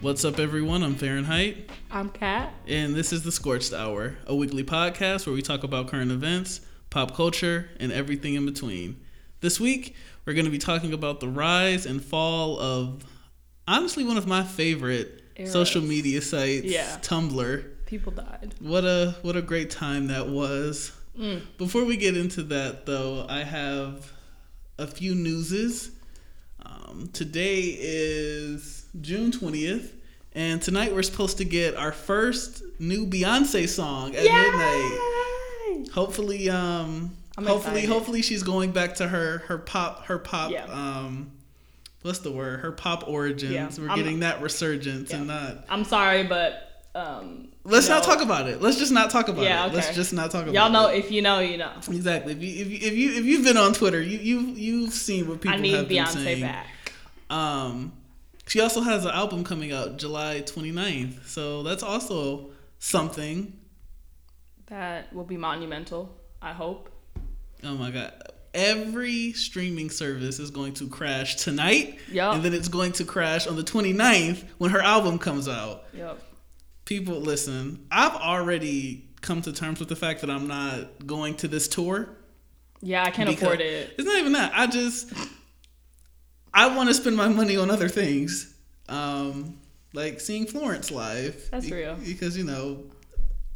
What's up, everyone? I'm Fahrenheit, I'm Kat. and this is the Scorched Hour, a weekly podcast where we talk about current events, pop culture, and everything in between. This week, we're going to be talking about the rise and fall of honestly one of my favorite Eras. social media sites, Yeah. Tumblr. People died. What a what a great time that was. Mm. Before we get into that, though, I have a few newses. Um, today is June twentieth, and tonight we're supposed to get our first new Beyonce song at midnight. Hopefully, um, I'm hopefully, excited. hopefully she's going back to her her pop her pop. Yeah. Um, what's the word? Her pop origins. Yeah. We're I'm- getting that resurgence and not. I'm sorry, but um, Let's you not talk about it. Let's just not talk about Yeah, it. Let's just not talk about it. Y'all know if you know, you know. Exactly. If you if you if you if you've been on Twitter, you you you've seen what people I need have been Beyonce saying. back. Um, she also has an album coming out July 29th, so that's also something. That will be monumental. I hope. Oh my god. Every streaming service is going to crash tonight, Yup. and then it's going to crash on the 29th when her album comes out. Yep. People, listen, I've already come to terms with the fact that I'm not going to this tour. Yeah, I can't afford it. It's not even that. I just I want to spend my money on other things, um, like seeing Florence live. That's Be- real. Because you know,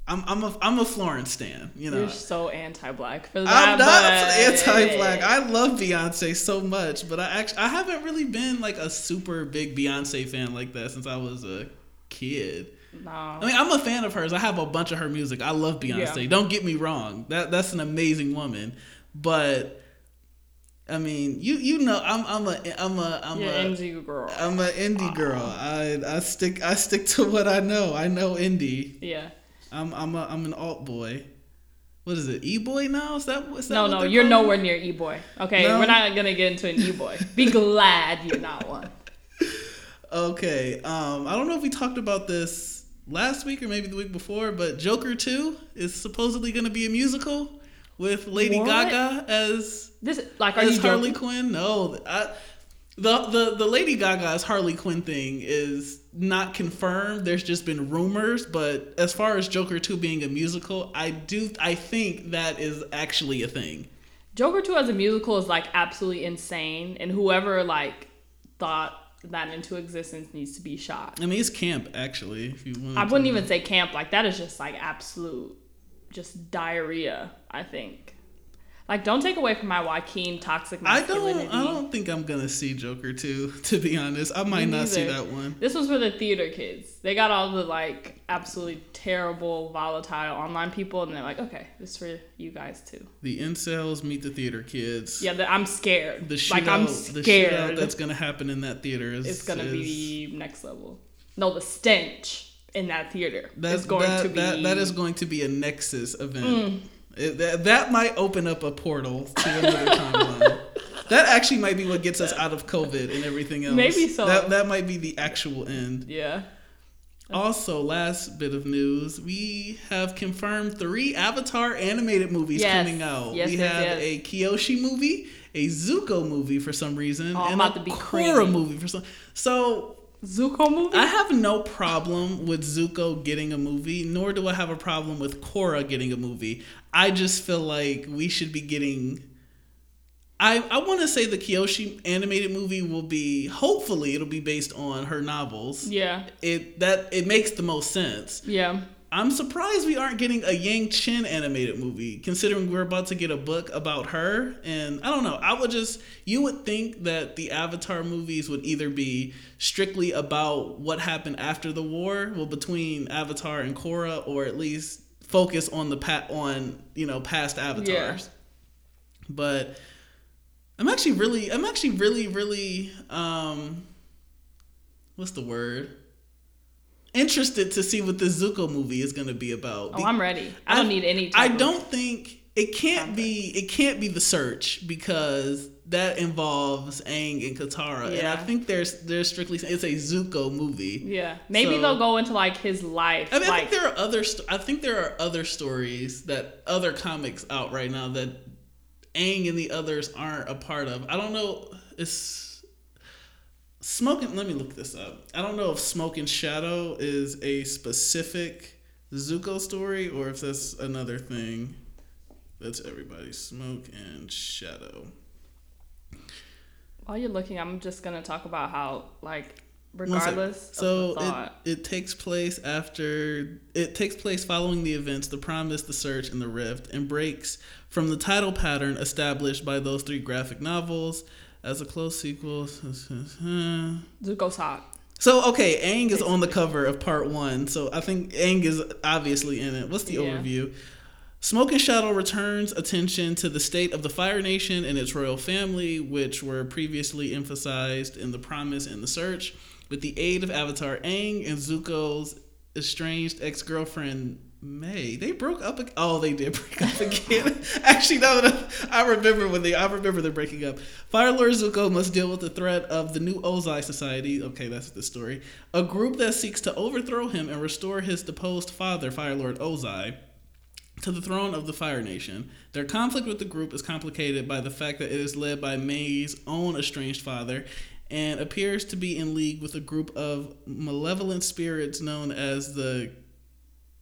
I'm I'm a I'm a Florence stan. You know, You're so anti-black for that. I'm not anti-black. I love Beyonce so much, but I actually I haven't really been like a super big Beyonce fan like that since I was a kid. No. I mean, I'm a fan of hers. I have a bunch of her music. I love Beyonce. Yeah. Don't get me wrong. That that's an amazing woman. But I mean, you you know, I'm I'm a I'm a I'm You're a indie girl. I'm a indie girl. I I stick I stick to what I know. I know indie. yeah. I'm I'm a I'm an alt boy. What is it? E boy now? Is that is that No, what no, you're nowhere near e-boy. Okay, No? we're not gonna get into an e-boy. Be glad you're not one. Okay. Um, I don't know if we talked about this last week or maybe the week before, but Joker 2 is supposedly going to be a musical with Lady What? Gaga as This like, are as Harley joking? Quinn. No, I, the the the Lady Gaga's Harley Quinn thing is not confirmed. There's just been rumors, but as far as Joker 2 being a musical, I do I think that is actually a thing. Joker 2 as a musical is like absolutely insane, and whoever like thought that into existence needs to be shot. I mean, it's camp actually. If you want, I wouldn't even say camp like that is just like absolute, just diarrhea. I think. Like, don't take away from my Joaquin toxic masculinity. I don't. I don't think I'm gonna see Joker 2, To be honest, I might not see that one. This was for the theater kids. They got all the like absolutely terrible, volatile online people, and they're like, okay, this is for you guys too. The incels meet the theater kids. Yeah, the, I'm scared. The shootout, like I'm the shootout scared. that's gonna happen in that theater is it's gonna is, be next level. No, the stench in that theater that's going that, to be. that, that is going to be a nexus event. Mm. It- that, that might open up a portal to another timeline. That actually might be what gets us out of COVID and everything else. Maybe so. That that might be the actual end. Yeah. Also, last bit of news, we have confirmed three Avatar animated movies Yes. coming out. Yes, we yes, have a Kyoshi movie, a Zuko movie for some reason, Oh, and about a to be Korra movie for some. So Zuko movie. I have no problem with Zuko getting a movie, nor do I have a problem with Korra getting a movie. I just feel like we should be getting. I, I want to say the Kyoshi animated movie will be hopefully it'll be based on her novels. yeah. It that it makes the most sense. Yeah. I'm surprised we aren't getting a Yangchen animated movie, considering we're about to get a book about her. And I don't know. I would just, you would think that the Avatar movies would either be strictly about what happened after the war, well, between Avatar and Korra, or at least focus on the pa- on you know past avatars. But I'm actually really, I'm actually really, really, um, what's the word? Interested to see what the Zuko movie is going to be about. Oh, I'm ready. I don't need any. I of- don't think it can't be. It can't be the search because that involves Aang and Katara, and I think there's there's strictly it's a Zuko movie. Yeah. Maybe So- they'll go into like his life. I mean, I think there are other. I think there are other stories that other comics out right now that Aang and the others aren't a part of. I don't know. It's Smoking. Let me look this up. I don't know if Smoke and Shadow is a specific Zuko story or if that's another thing. That's everybody. Smoke and Shadow. While you're looking, I'm just gonna talk about how like regardless so it, it takes place after it takes place following the events the promise the search and the rift and breaks from the title pattern established by those three graphic novels as a close sequel. Zuko's hot. so okay Aang is on the cover of part one so i think Aang is obviously in it. What's the Yeah. overview? Smoke and Shadow returns attention to the state of the Fire Nation and its royal family, which were previously emphasized in The Promise and The Search, with the aid of Avatar Aang and Zuko's estranged ex girlfriend Mai. They broke up. Oh, they did break up again. Actually, no, no, I remember when they. I remember them breaking up. Fire Lord Zuko must deal with the threat of the new Ozai Society. Okay, that's the story. A group that seeks to overthrow him and restore his deposed father, Fire Lord Ozai to the throne of the Fire Nation. Their conflict with the group is complicated by the fact that it is led by Mai's own estranged father and appears to be in league with a group of malevolent spirits known as the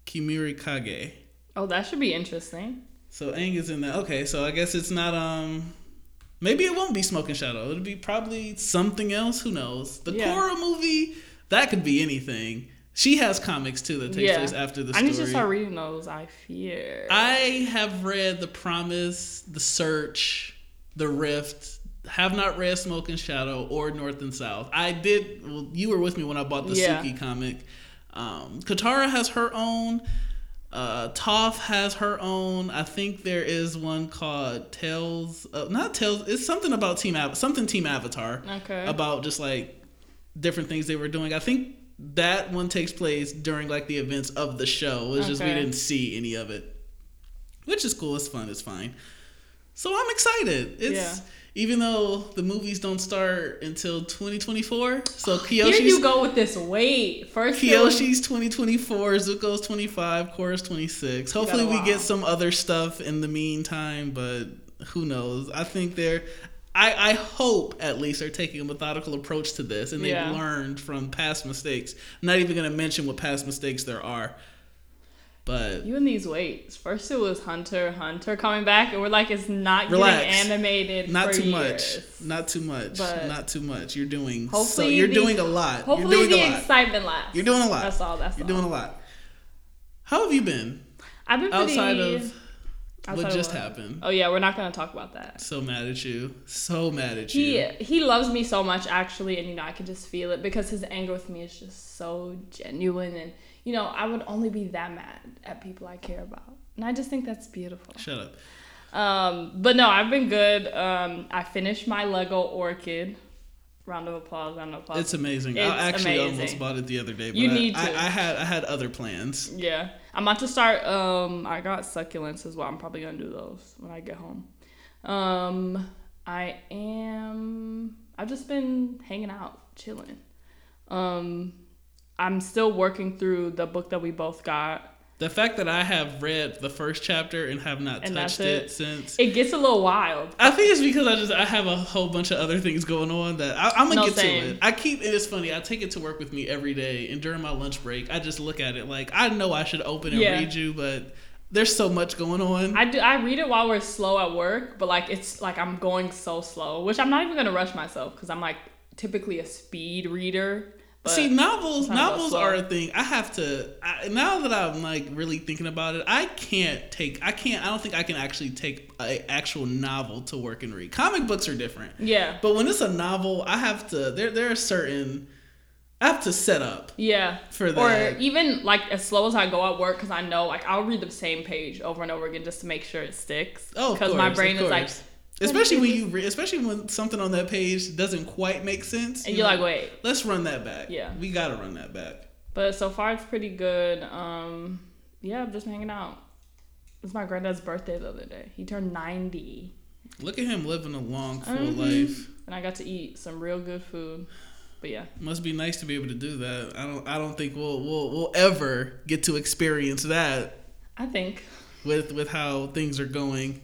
Kemurikage. Oh, that should be interesting. So Aang is in that. Okay, so I guess it's not um maybe it won't be Smoke and Shadow. It'll be probably something else, who knows. The Yeah. Korra movie, that could be anything. She has comics too that takes Yeah. place after the I story. need to start reading those. I fear. I have read The Promise, The Search, The Rift. Have not read Smoke and Shadow or North and South. I did. Well, you were with me when I bought the Yeah. Suki comic. Um, Katara has her own. Uh, Toph has her own. I think there is one called Tales. Uh, not Tales. It's something about Team Av- something Team Avatar. Okay. About just like different things they were doing. I think that one takes place during like the events of the show. It's just we didn't see any of it, which is cool. It's fun. It's fine. So I'm excited. It's Yeah. Even though the movies don't start until 2024. So Here Kyoshi's you go with this Wait, First, Kyoshi's 2024, Zuko's 25, Korra's 26. Hopefully, we get some other stuff in the meantime, but who knows? I think they're. I, I hope at least they're taking a methodical approach to this and they've Yeah. learned from past mistakes. I'm not even going to mention what past mistakes there are. But You and these weights. First it was Hunter, Hunter coming back, and we're like, it's not Relax. getting animated. not too years. much. Not too much. But- not too much. You're doing so Hopefully you're the- doing a lot. Hopefully you're doing the a lot. excitement lasts. You're doing a lot. That's all. That's You're all. doing a lot. How have you been I've been pretty, outside of outside what just happened? Oh yeah, we're not gonna talk about that. So mad at you. So mad at He you. he loves me so much actually, and you know I can just feel it because his anger with me is just so genuine, and you know I would only be that mad at people I care about, and I just think that's beautiful. Shut up. Um, but no, I've been good. Um, I finished my Lego Orchid. Round of applause. Round of applause. It's amazing. It's I actually amazing. almost bought it the other day, but You I, need I. I had I had other plans. Yeah, I'm about to start. Um, I got succulents as well. I'm probably gonna do those when I get home. Um, I am. I've just been hanging out, chilling. Um, I'm still working through the book that we both got. The fact that I have read the first chapter and have not And touched it. it? since It gets a little wild. I think it's because I just I have a whole bunch of other things going on that I, I'm gonna No, get same. to it. I keep and it's funny. I take it to work with me every day, and during my lunch break, I just look at it like I know I should open and Yeah. read you, but there's so much going on. I do. I read it while we're slow at work, but like it's like I'm going so slow, which I'm not even gonna rush myself because I'm like typically a speed reader. But See, novels novels are a thing. I have to I, now that I'm like really thinking about it. I can't take. I can't. I don't think I can actually take a actual novel to work and read. Comic books are different, yeah, but when it's a novel, I have to. There there are certain. I have to set up. yeah. For that. or even like as slow as I go at work, because I know like I'll read the same page over and over again just to make sure it sticks. Oh, because my brain is like. Especially when you, re- especially when something on that page doesn't quite make sense, and you're like, wait. let's run that back. Yeah. we gotta run that back. But so far it's pretty good. Um, yeah, I'm just hanging out. It's my granddad's birthday the other day. He turned 90. Look at him living a long, full Mhm. life. and I got to eat some real good food. But yeah, Must be nice to be able to do that. I don't. I don't think we'll we'll we'll ever get to experience that I think. with with how things are going.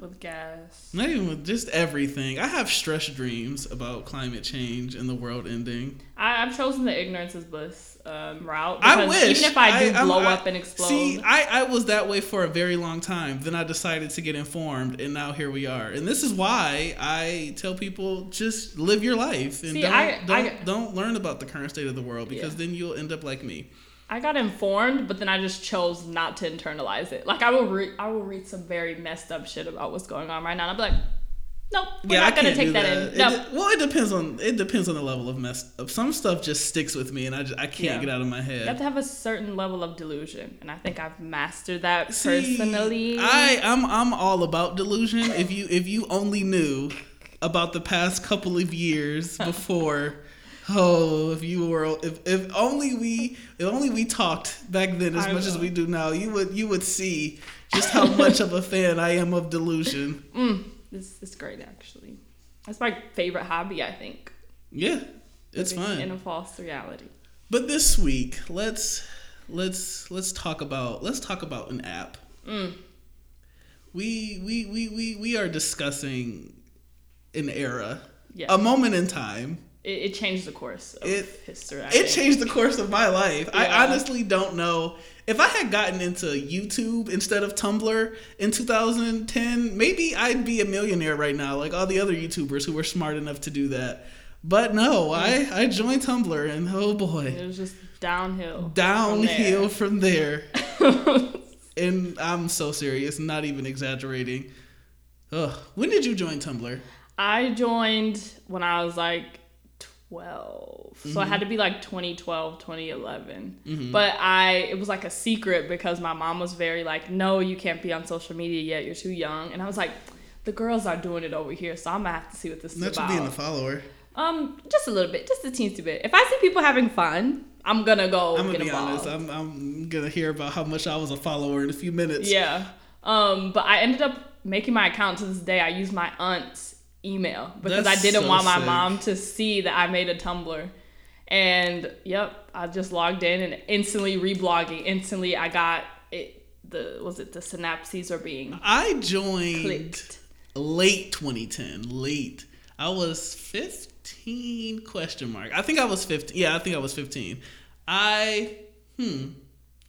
With gas. Not even with just everything. I have stress dreams about climate change and the world ending. I, I've chosen the ignorance is bliss um, route. I wish. Even if I do I'm- blow I- up and explode. See, I, I was that way for a very long time. Then I decided to get informed, and now here we are. And this is why I tell people just live your life and See, don't I- don't, I- don't learn about the current state of the world because Yeah. then you'll end up like me. I got informed, but then I just chose not to internalize it. Like I will read, I will read some very messed up shit about what's going on right now. And I'll be like, nope, we're yeah, not gonna take that, that. in. No, de- well, it depends on it depends on the level of mess. Up. Some stuff just sticks with me, and I just, I can't Yeah. get out of my head. you have to have a certain level of delusion, and I think I've mastered that See, personally. I I'm I'm all about delusion. If you if you only knew about the past couple of years before. Oh, if you were, if, if only we, if only we talked back then as I much as we do now, you would, you would see just how much of a fan I am of delusion. mm, it's, it's great actually. That's my favorite hobby. I think. Yeah, it's fun. in a false reality. But this week, let's let's let's talk about let's talk about an app. Mm. We we we we we are discussing an era, Yeah, a moment in time. It, changed the course of It- history. I It think. changed the course of my life. Yeah. I honestly don't know if I had gotten into YouTube instead of Tumblr in 2010. Maybe I'd be a millionaire right now, like all the other YouTubers who were smart enough to do that. But no, I I joined Tumblr, and oh boy. It was just downhill. downhill from from there. there. And I'm so serious, not even exaggerating. Ugh. When did you join Tumblr? I joined when I was like 12. So Mm-hmm. I had to be like 2012, 2011. But I it was like a secret because my mom was very like, "No, you can't be on social media yet. You're too young." And I was like, "The girls are doing it over here, so I'm to have to see what this is Not you about." being a follower. um, just a little bit, just a teensy bit. If I see people having fun, I'm going to go I'm gonna be involved. honest. I'm I'm gonna hear about how much I was a follower in a few minutes. Yeah. Um, but I ended up making my account to this day. I use my aunt's email because That's I didn't so want my sick. mom to see that I made a Tumblr. And yep, I just logged in and instantly reblogging. Instantly, I got it. The was it the synapses are being I joined clicked. late 2010. Late. I was 15 question mark. I think I was 15. Yeah, I think I was 15. I hmm.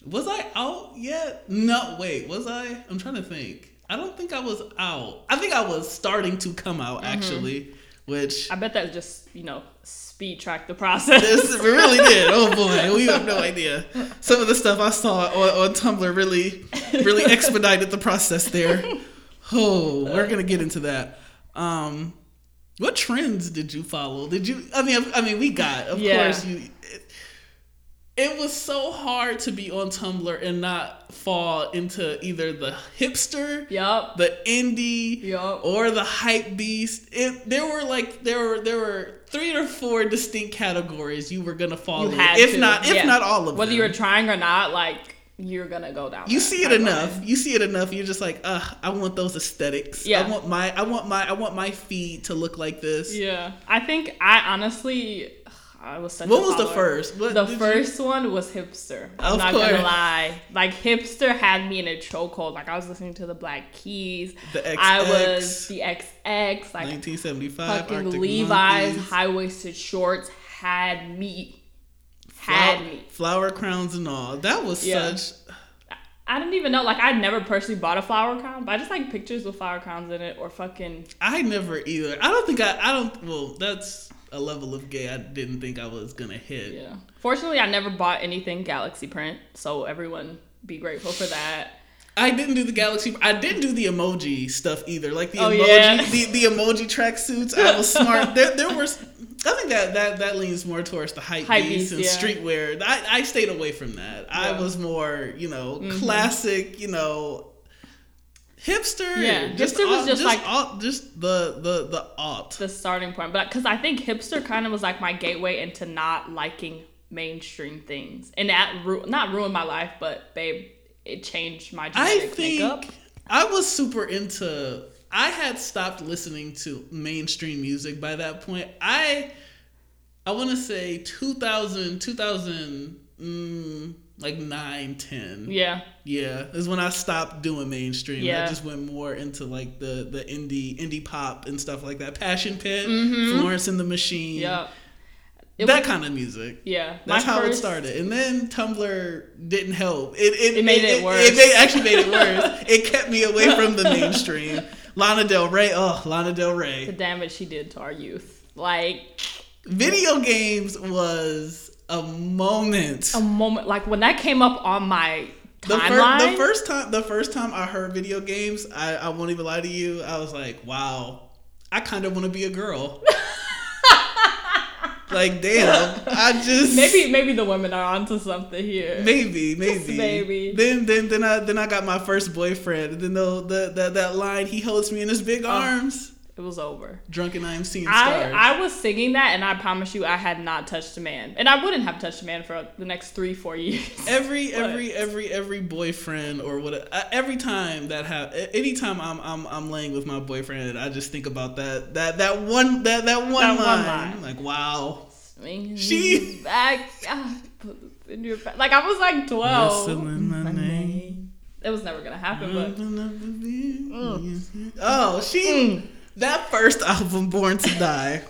Was I out yet? No, wait, was I? I'm trying to think. I don't think I was out. I think I was starting to come out Mm-hmm. actually, which I bet that just you know speed tracked the process. this really did. Oh boy, we have no idea. Some of the stuff I saw on, on Tumblr really, really expedited the process there. Oh, we're gonna get into that. Um, what trends did you follow? Did you? I mean, I mean, we got, of Yeah. course, you. It, was so hard to be on Tumblr and not fall into either the hipster, yup. the indie, Yup. or the hype beast. It there were like there were there were three or four distinct categories you were gonna fall You in, if to, not if yeah. not all of Whether them. Whether you were trying or not, like you're gonna go down. you see it enough. You see it enough. You're just like, ugh, I want those aesthetics. Yeah. I want my I want my I want my feed to look like this. Yeah, I think I honestly, I was such. What was the first? What the did you- first one was hipster. I'm Of not course. gonna lie. Like hipster had me in a chokehold. Like I was listening to the Black Keys. The XX. I was the XX. Like 1975 fucking Arctic Levi's Monkeys, high waisted shorts had me. Had flower, me. flower crowns and all. That was Yeah. such. I didn't even know. Like I'd never personally bought a flower crown, but I just like pictures with flower crowns in it or fucking. I never either. I don't think I. I don't. Well, that's a level of gay I didn't think I was gonna hit. Yeah. Fortunately, I never bought anything Galaxy print, so everyone be grateful for that. I didn't do the galaxy. I didn't do the emoji stuff either. Like the Oh, emoji, yeah. the, the emoji tracksuits. I was smart. There, there was. I think that that that leans more towards the hype, Hype and yeah. streetwear. I, I stayed away from that. I Yeah. Mm-hmm. was more, you know, classic. You know, hipster. Yeah, hipster was alt- just like- just the the the alt. The starting point, but because I think hipster kind of was like my gateway into not liking mainstream things, and that ru- not ruined my life, but babe, it changed my I think makeup. I was super into. I had stopped listening to mainstream music by that point. I I want to say 2000 2000 mm, like nine, ten. Yeah. Yeah, is when I stopped doing mainstream. Yeah. I just went more into like the the indie indie pop and stuff like that. Passion Pit, mm-hmm. Florence and the Machine. Yep. It that was- kind of music. Yeah. That's how it started, and then Tumblr didn't help. It it, It made it worse. It, made, actually made it worse. it kept me away from the mainstream. Lana Del Rey, oh Lana Del Rey. The damage she did to our youth. Like Video games was a moment. a moment, like when that came up on my The, fir- timeline. the first time, the first time I heard video games, I, I won't even lie to you. I was like, wow, I kind of want to be a girl. like, damn, I just maybe maybe the women are onto something here. Maybe, maybe, maybe. Then, then, then I then I got my first boyfriend. And then the, the that that line, he holds me in his big oh. arms. It was over. Drunken I am seeing stars. I I was singing that, and I promise you, I had not touched a man, and I wouldn't have touched a man for the next three, four years. every But- every every every boyfriend or what uh, every time that have anytime I'm I'm I'm laying with my boyfriend, I just think about that that that one that that one That one line. line. Like wow. Swinging She- back, in your back. Like I was like twelve. Whistling my name. It was never gonna happen, but Oh, she Mm. That first album, Born to Die.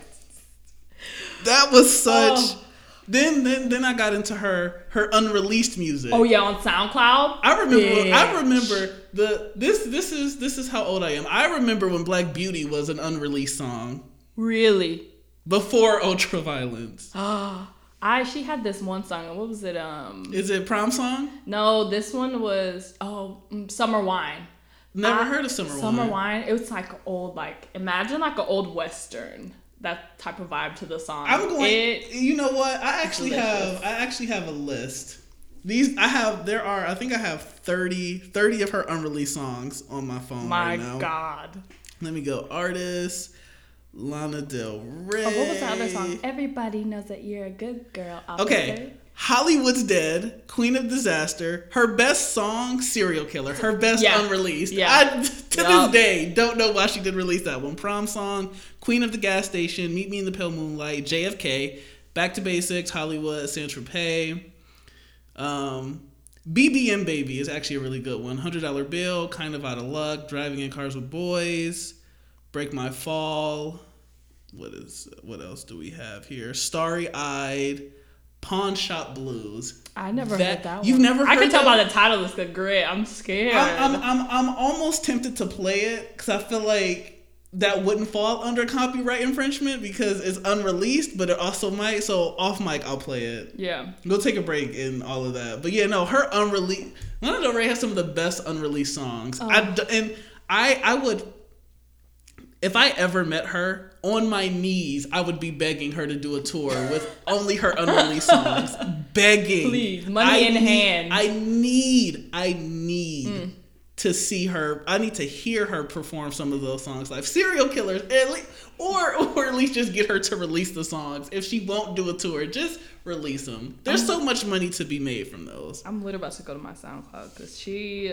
That was such. Oh. Then, then, then I got into her her unreleased music. oh yeah, on SoundCloud. I remember. I remember the this this is this is how old I am. I remember when Black Beauty was an unreleased song Really. before Ultraviolence. Ah, I she had this one song. What was it? Um, Is it prom song? no, this one was oh mm, Summer Wine. Never I- heard of Summer, Wine. Summer Wine. Wine. It was like old, like imagine like an old western. That type of vibe to the song. I'm going. It, you know what? I actually delicious. have. I actually have a list. These I have. There are. I think I have 30, 30 of her unreleased songs on my phone my right now. God. Let me go. Artist. Lana Del Rey. Oh, what was the other song? Everybody knows that you're a good girl. Officer. Okay. Hollywood's Dead, Queen of Disaster. Her best song, Serial Killer. Her best Yeah. unreleased. Yeah. I, to Yup. this day, don't know why she didn't release that one. Prom song, Queen of the Gas Station, Meet Me in the Pale Moonlight, JFK, Back to Basics, Hollywood, Saint Tropez. Um, BBM Baby is actually a really good one. $100 Bill, Kind of Out of Luck, Driving in Cars with Boys, Break My Fall. What is what else do we have here? Starry Eyed, Pawn Shop Blues. I never That- heard that one. you've never I can tell by the title it's the grit. I'm scared. I'm, I'm, I'm, I'm almost tempted to play it because I feel like that wouldn't fall under copyright infringement because it's unreleased, but it also might. So off mic, I'll play it. yeah. Go take a break and all of that. But yeah, no, her unreleased. Lana Del Rey has some of the best unreleased songs. I Oh. d and I I would if I ever met her on my knees, I would be begging her to do a tour with only her unreleased songs. Begging, Please, money in need, hand. I need, I need. Mm. To see her, I need to hear her perform some of those songs, like "Serial Killers," at least, or or at least just get her to release the songs. If she won't do a tour, just release them. There's so much money to be made from those. I'm literally about to go to my SoundCloud because she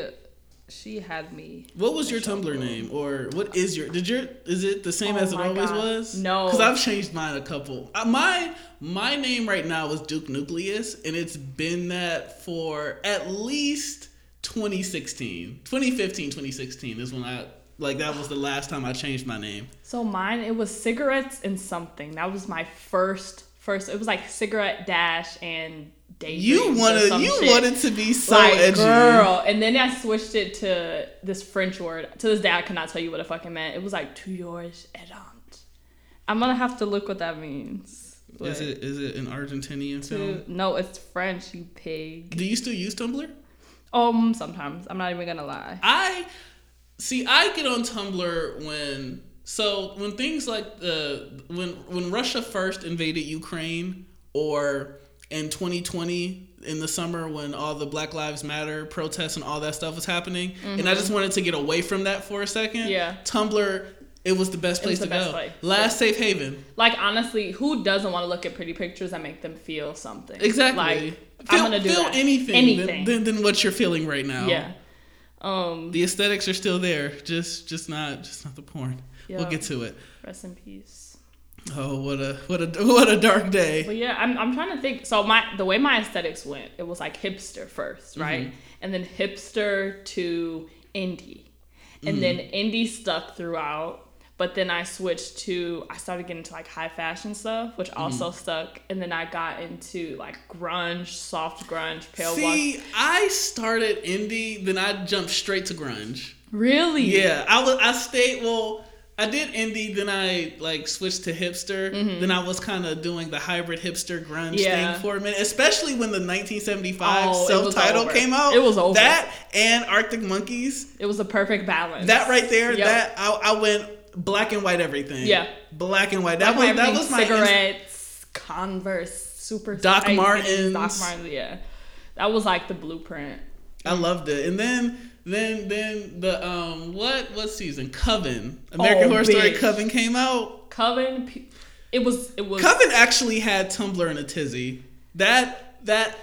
she had me. What was your Tumblr Bloom. name, or what is your? Did your is it the same Oh as it always God. was? No. because I've changed mine a couple. Uh, my my name right now is Duke Nucleus, and it's been that for at least 2016, 2015, 2016 is when I like that was the last time I changed my name. So mine, it was cigarettes and something. That was my first first. It was like cigarette dash and You wanted you shit. wanted to be so like edgy. girl, and then I switched it to this French word. To this day, I cannot tell you what it fucking meant. It was like to yours errant. I'm gonna have to look what that means. Is it is it an Argentinian film? no, it's French. You pig. Do you still use Tumblr? Um, sometimes I'm not even gonna lie. I see. I get on Tumblr when so when things like the when when Russia first invaded Ukraine, or in 2020 in the summer when all the Black Lives Matter protests and all that stuff was happening, and I just wanted to get away from that for a second. Mm-hmm. Yeah. Tumblr. It was the best place the to best go. place. Last safe haven. Like honestly, who doesn't want to look at pretty pictures that make them feel something? Exactly. Like feel, I'm gonna do feel that. anything, Anything. Than, than, than what you're feeling right now. yeah. Um. The aesthetics are still there. Just just not just not the porn. We'll get to it. Rest in peace. Oh, what a what a what a dark day. But yeah, I'm, I'm trying to think. So my the way my aesthetics went, it was like hipster first, right? Mm-hmm. And then hipster to indie, and then Mm. indie stuck throughout. But then I switched to I started getting into like high fashion stuff, which also Mm-hmm. stuck. And then I got into like grunge, soft grunge, pale. See, I started indie, then I jumped straight to grunge. Really? Yeah, I was. I stayed. Well, I did indie, then I like switched to hipster. Then I was kind of doing the hybrid hipster grunge Mm-hmm. Yeah. thing for a minute, especially when the 1975 Oh, self-title came out. It was over. That and Arctic Monkeys. It was a perfect balance. That right there. Yep. That I, I went black and white everything. Yeah. black and white. That Like was that was my cigarettes, Converse, super Doc Martens. Doc Martens, yeah. That was like the blueprint. I loved it. And then then then the um what what season? Coven. American Oh, Horror Story. Coven came out. Coven, it was it was Coven actually had Tumblr in a tizzy. That that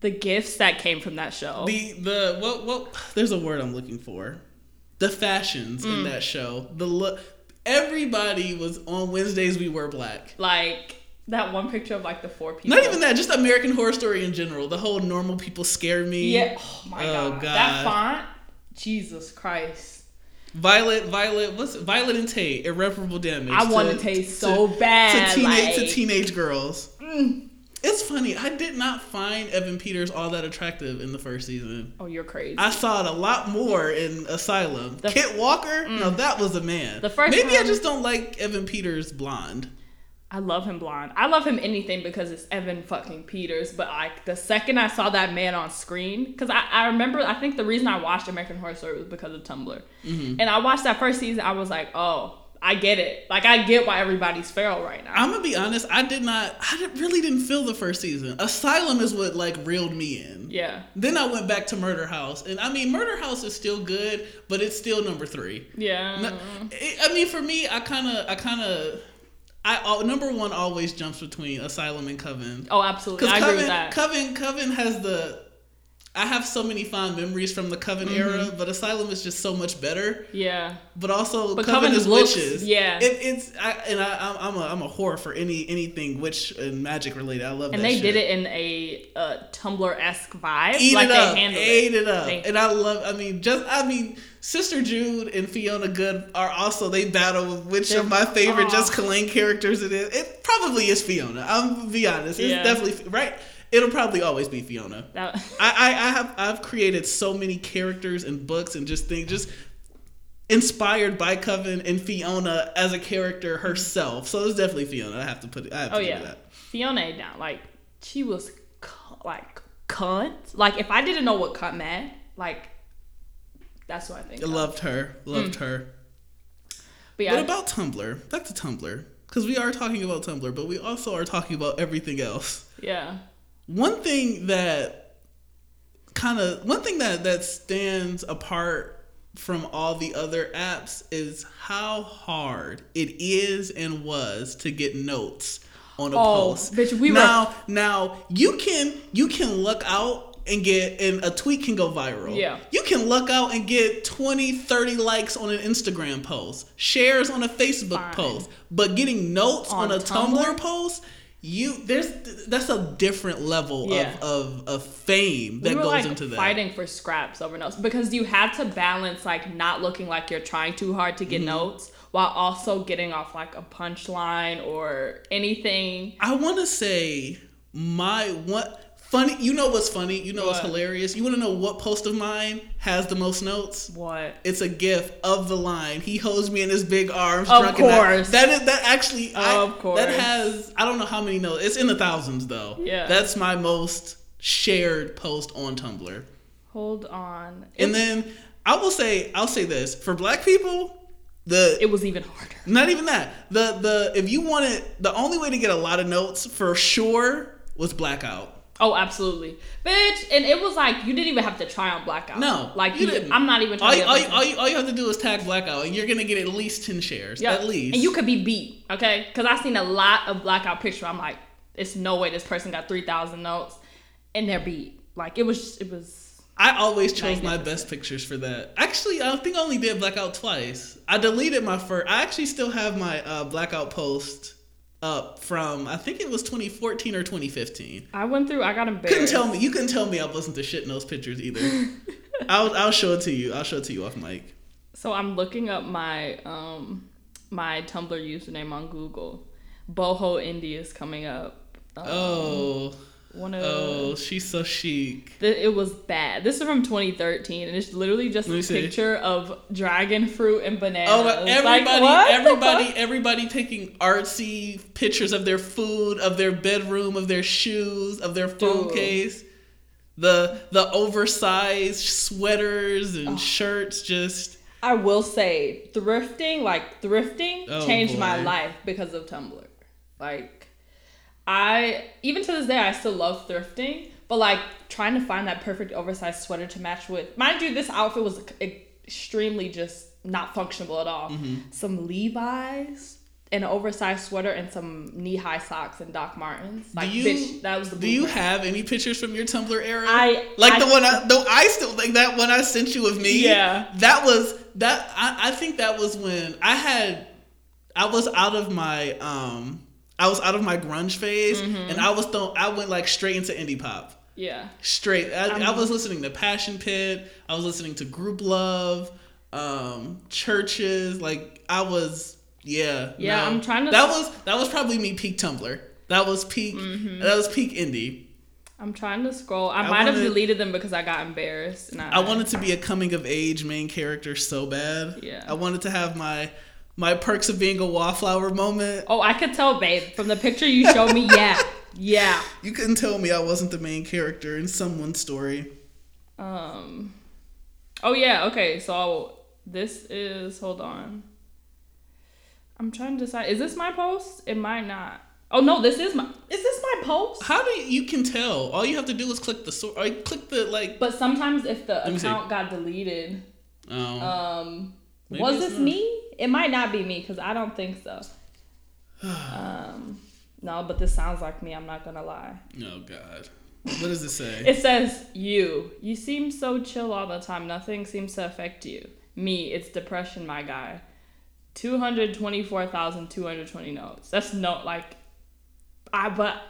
the gifts that came from that show. the the what what there's a word I'm looking for. The fashions Mm. in that show. The look everybody was on Wednesdays we were black. like that one picture of like the four people. Not even that, just American Horror Story in general. The whole normal people scare me. Yeah. Oh my Oh, god. God. That font. Jesus Christ. Violet, Violet, what's it? Violet and Tate, irreparable damage. I want to- taste so bad. to teenage like, to teenage girls. mm. It's funny. I did not find Evan Peters all that attractive in the first season. Oh, you're crazy. I saw it a lot more in Asylum. The- Mm. Kit Walker, no, that was a man. The first maybe I just don't like Evan Peters blonde. I love him blonde. I love him anything because it's Evan fucking Peters. But like the second I saw that man on screen, because I, I remember, I think the reason I watched American Horror Story was because of Tumblr. Mm-hmm. And I watched that first season, I was like, oh, I get it. Like I get why everybody's feral right now. I'm gonna be honest. I did not. I really didn't feel the first season. Asylum is what like reeled me in. yeah, Then I went back to Murder House, and I mean Murder House is still good, but it's still number three. yeah. It- I mean, for me, I kind of, I kind of, I uh, number one always jumps between Asylum and Coven. oh, absolutely. Because I agree with that. Coven, Coven has the. I have so many fond memories from the Coven Mm-hmm. era, but Asylum is just so much better. yeah. But also, But Coven, Coven is looks- witches. yeah. it, it's I, and I, I'm I'm a I'm a whore for any anything witch and magic related. I love And that they shit. did it in a uh, Tumblr esque vibe. Eat like it up, they handled ate it. it up, They- and I love. I mean, just I mean, Sister Jude and Fiona Goode are also they battle with which of my favorite. Jessica Lange characters it is. It probably is Fiona. I'm be honest. It's Yeah. definitely right. It'll probably always be Fiona. That, I, I, I have I've created so many characters and books and just things just inspired by Coven and Fiona as a character mm-hmm. herself. So it's definitely Fiona. I have to put it. I have to oh yeah, that. Fiona down. Like she was cu- like cunt. Like if I didn't know what cunt meant, like that's what I think. I loved her. Loved hmm. her. But yeah, What about Tumblr? Back to Tumblr. Because we are talking about Tumblr, but we also are talking about everything else. yeah. One thing that kind of one thing that that stands apart from all the other apps is how hard it is and was to get notes on a Oh, post. bitch, we were- now now you can you can look out and get and a tweet can go viral. Yeah. You can look out and get 20, 30 likes on an Instagram post, shares on a Facebook Fine. post, but getting notes on, On a Tumblr, Tumblr? post, you there's that's a different level Yeah. of, of of fame that we goes like into that. fighting for scraps over notes because you have to balance like not looking like you're trying too hard to Mm-hmm. get notes while also getting off like a punchline or anything. I want to say my what funny. You know what's funny? You know what's hilarious? You want to know what post of mine has the most notes? What? It's a gif of the line. He holds me in his big arms. Of drunk and I- course. that is that actually. I, Of course. That has I don't know how many notes. It's in the thousands though. Yeah. That's my most shared post on Tumblr. Hold on. And It- then I will say I'll say this for Black people. The it was even harder. not even that. The the if you wanted the only way to get a lot of notes for sure was blackout. Oh, absolutely, bitch! And it was like you didn't even have to try on blackout. No, like you didn't. I'm not even All trying you, to. all, you, all, you, all you have to do is tag blackout, and you're gonna get at least ten shares. Yeah. At least. And you could be beat, okay? Because I've seen a lot of blackout picture. I'm like, it's no way this person got three thousand notes, and they're beat. Like it was, it was. I always chose my best pictures for that. Actually, I think I only did blackout twice. I deleted my first. I actually still have my uh, blackout post up from I think it was 2014 or 2015. I went through. I got embarrassed. Couldn't tell me. You couldn't tell me I wasn't the shit in those pictures either. I'll I'll show it to you. I'll show it to you off mic. So I'm looking up my um my Tumblr username on Google. Boho Indie is coming up. Um, Oh, one of oh, she's so chic. th- it was bad. This is from 2013, and it's literally just a see. picture of dragon fruit and bananas. Oh, but Like, everybody, everybody, everybody taking artsy pictures of their food, of their bedroom, of their shoes, of their phone Dude. case. The the oversized sweaters and shirts just I will say, thrifting, like thrifting, Oh, changed my life because of Tumblr. Like, I even to this day I still love thrifting, but like trying to find that perfect oversized sweater to match with. Mind you, this outfit was extremely just not functional at all. Mm-hmm. Some Levi's. And an oversized sweater and some knee-high socks and Doc Martens. Like, you- bitch, that was the. Do you have any pictures from your Tumblr era? I- like I- the one I though I still like that one I sent you of me. Yeah. That was that I, I think that was when I had I was out of my um I was out of my grunge phase Mm-hmm. and I was th- I went like straight into indie pop. Yeah. Straight. I, I was listening to Passion Pit. I was listening to Grouplove, um, Chvrches. Like I was, yeah. Yeah, I'm trying to- That was that was probably me peak Tumblr. That was peak. Mm-hmm. That was peak indie. I'm trying to scroll. I, I might have deleted them because I got embarrassed. And I, I wanted to be a coming of age main character so bad. Yeah. I wanted to have my my perks of being a wallflower moment. Oh, I could tell, babe, from the picture you showed me. Yeah, yeah. You couldn't tell me I wasn't the main character in someone's story. Um. Oh yeah. Okay. So this is. Hold on. I'm trying to decide. Is this my post? It might not. Oh no, this is my. Is this my post? How do you, you can tell? All you have to do is click the sor- I click the like. But sometimes if the me see. account got deleted, Oh. um, Maybe was this not. me? It might not be me because I don't think so. um, no, but this sounds like me. I'm not gonna lie. oh God. What does it say? It says you. You seem so chill all the time. Nothing seems to affect you. Me, it's depression, my guy. Two hundred twenty-four thousand two hundred twenty notes. That's not like. I but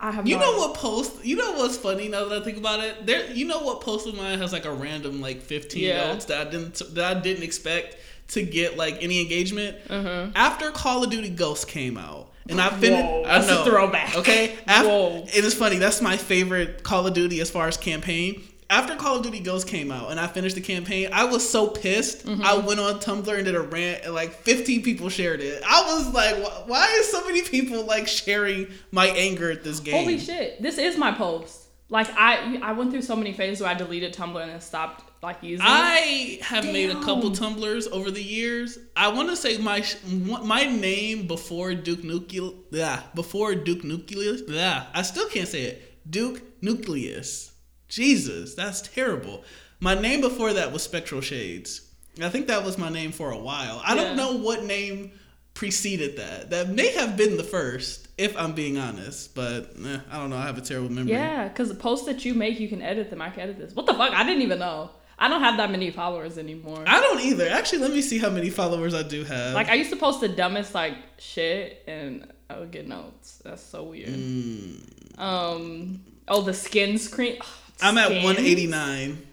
I have. you no know what post? You know what's funny now that I think about it? There, you know what post of mine has like a random like fifteen Yeah. notes that I didn't that I didn't expect to get like any engagement. Uh-huh. After Call of Duty Ghosts came out, and I finished. Whoa, I that's a throwback. Okay, After, Whoa. it is funny. That's my favorite Call of Duty as far as campaign. After Call of Duty Ghosts came out and I finished the campaign, I was so pissed. Mm-hmm. I went on Tumblr and did a rant, and like 15 people shared it. I was like, why is so many people like sharing my anger at this game? Holy shit! This is my post. Like I, I went through so many phases where I deleted Tumblr and then stopped like using. it. I have made a couple Damn. Tumblrs over the years. I want to say my my name before Duke Nucleus. Yeah, before Duke Nucleus. Yeah, I still can't say it. Duke Nucleus. Jesus, that's terrible. My name before that was Spectral Shades. I think that was my name for a while. I Yeah. don't know what name preceded that. That may have been the first, if I'm being honest. But eh, I don't know. I have a terrible memory. Yeah, because the posts that you make, you can edit them. I can edit this. What the fuck? I didn't even know. I don't have that many followers anymore. I don't either. Actually, let me see how many followers I do have. like I used to post the dumbest like shit, and I would get notes. That's so weird. Mm. Um. Oh, the skin screen. I'm at 189,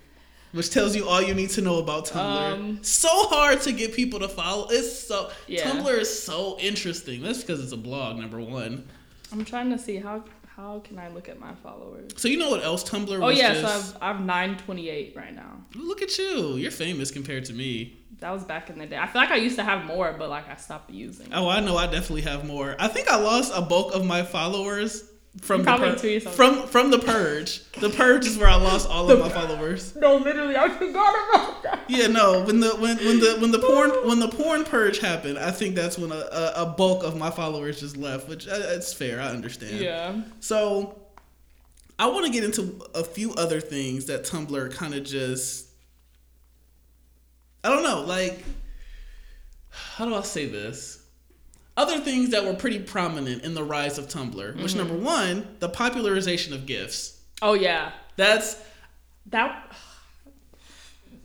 which tells you all you need to know about Tumblr. Um, so hard to get people to follow. It's so Yeah. Tumblr is so interesting. That's because it's a blog, number one. I'm trying to see how how can I look at my followers. So you know what else Tumblr Oh yeah, just? so I've I've 928 right now. Look at you. You're famous compared to me. That was back in the day. I feel like I used to have more, but like I stopped using. Oh, I know. I definitely have more. I think I lost a bulk of my followers from the pur- from from the purge. The purge is where I lost all of my followers. No, literally, I forgot about that. Yeah, no. When the when when the when the porn when the porn purge happened, I think that's when a, a, a bulk of my followers just left, which uh, it's fair. I understand. Yeah. So, I want to get into a few other things that Tumblr kind of just. I don't know, like, how do I say this? Other things that were pretty prominent in the rise of Tumblr, which Mm-hmm. number one, the popularization of GIFs. Oh yeah. That's That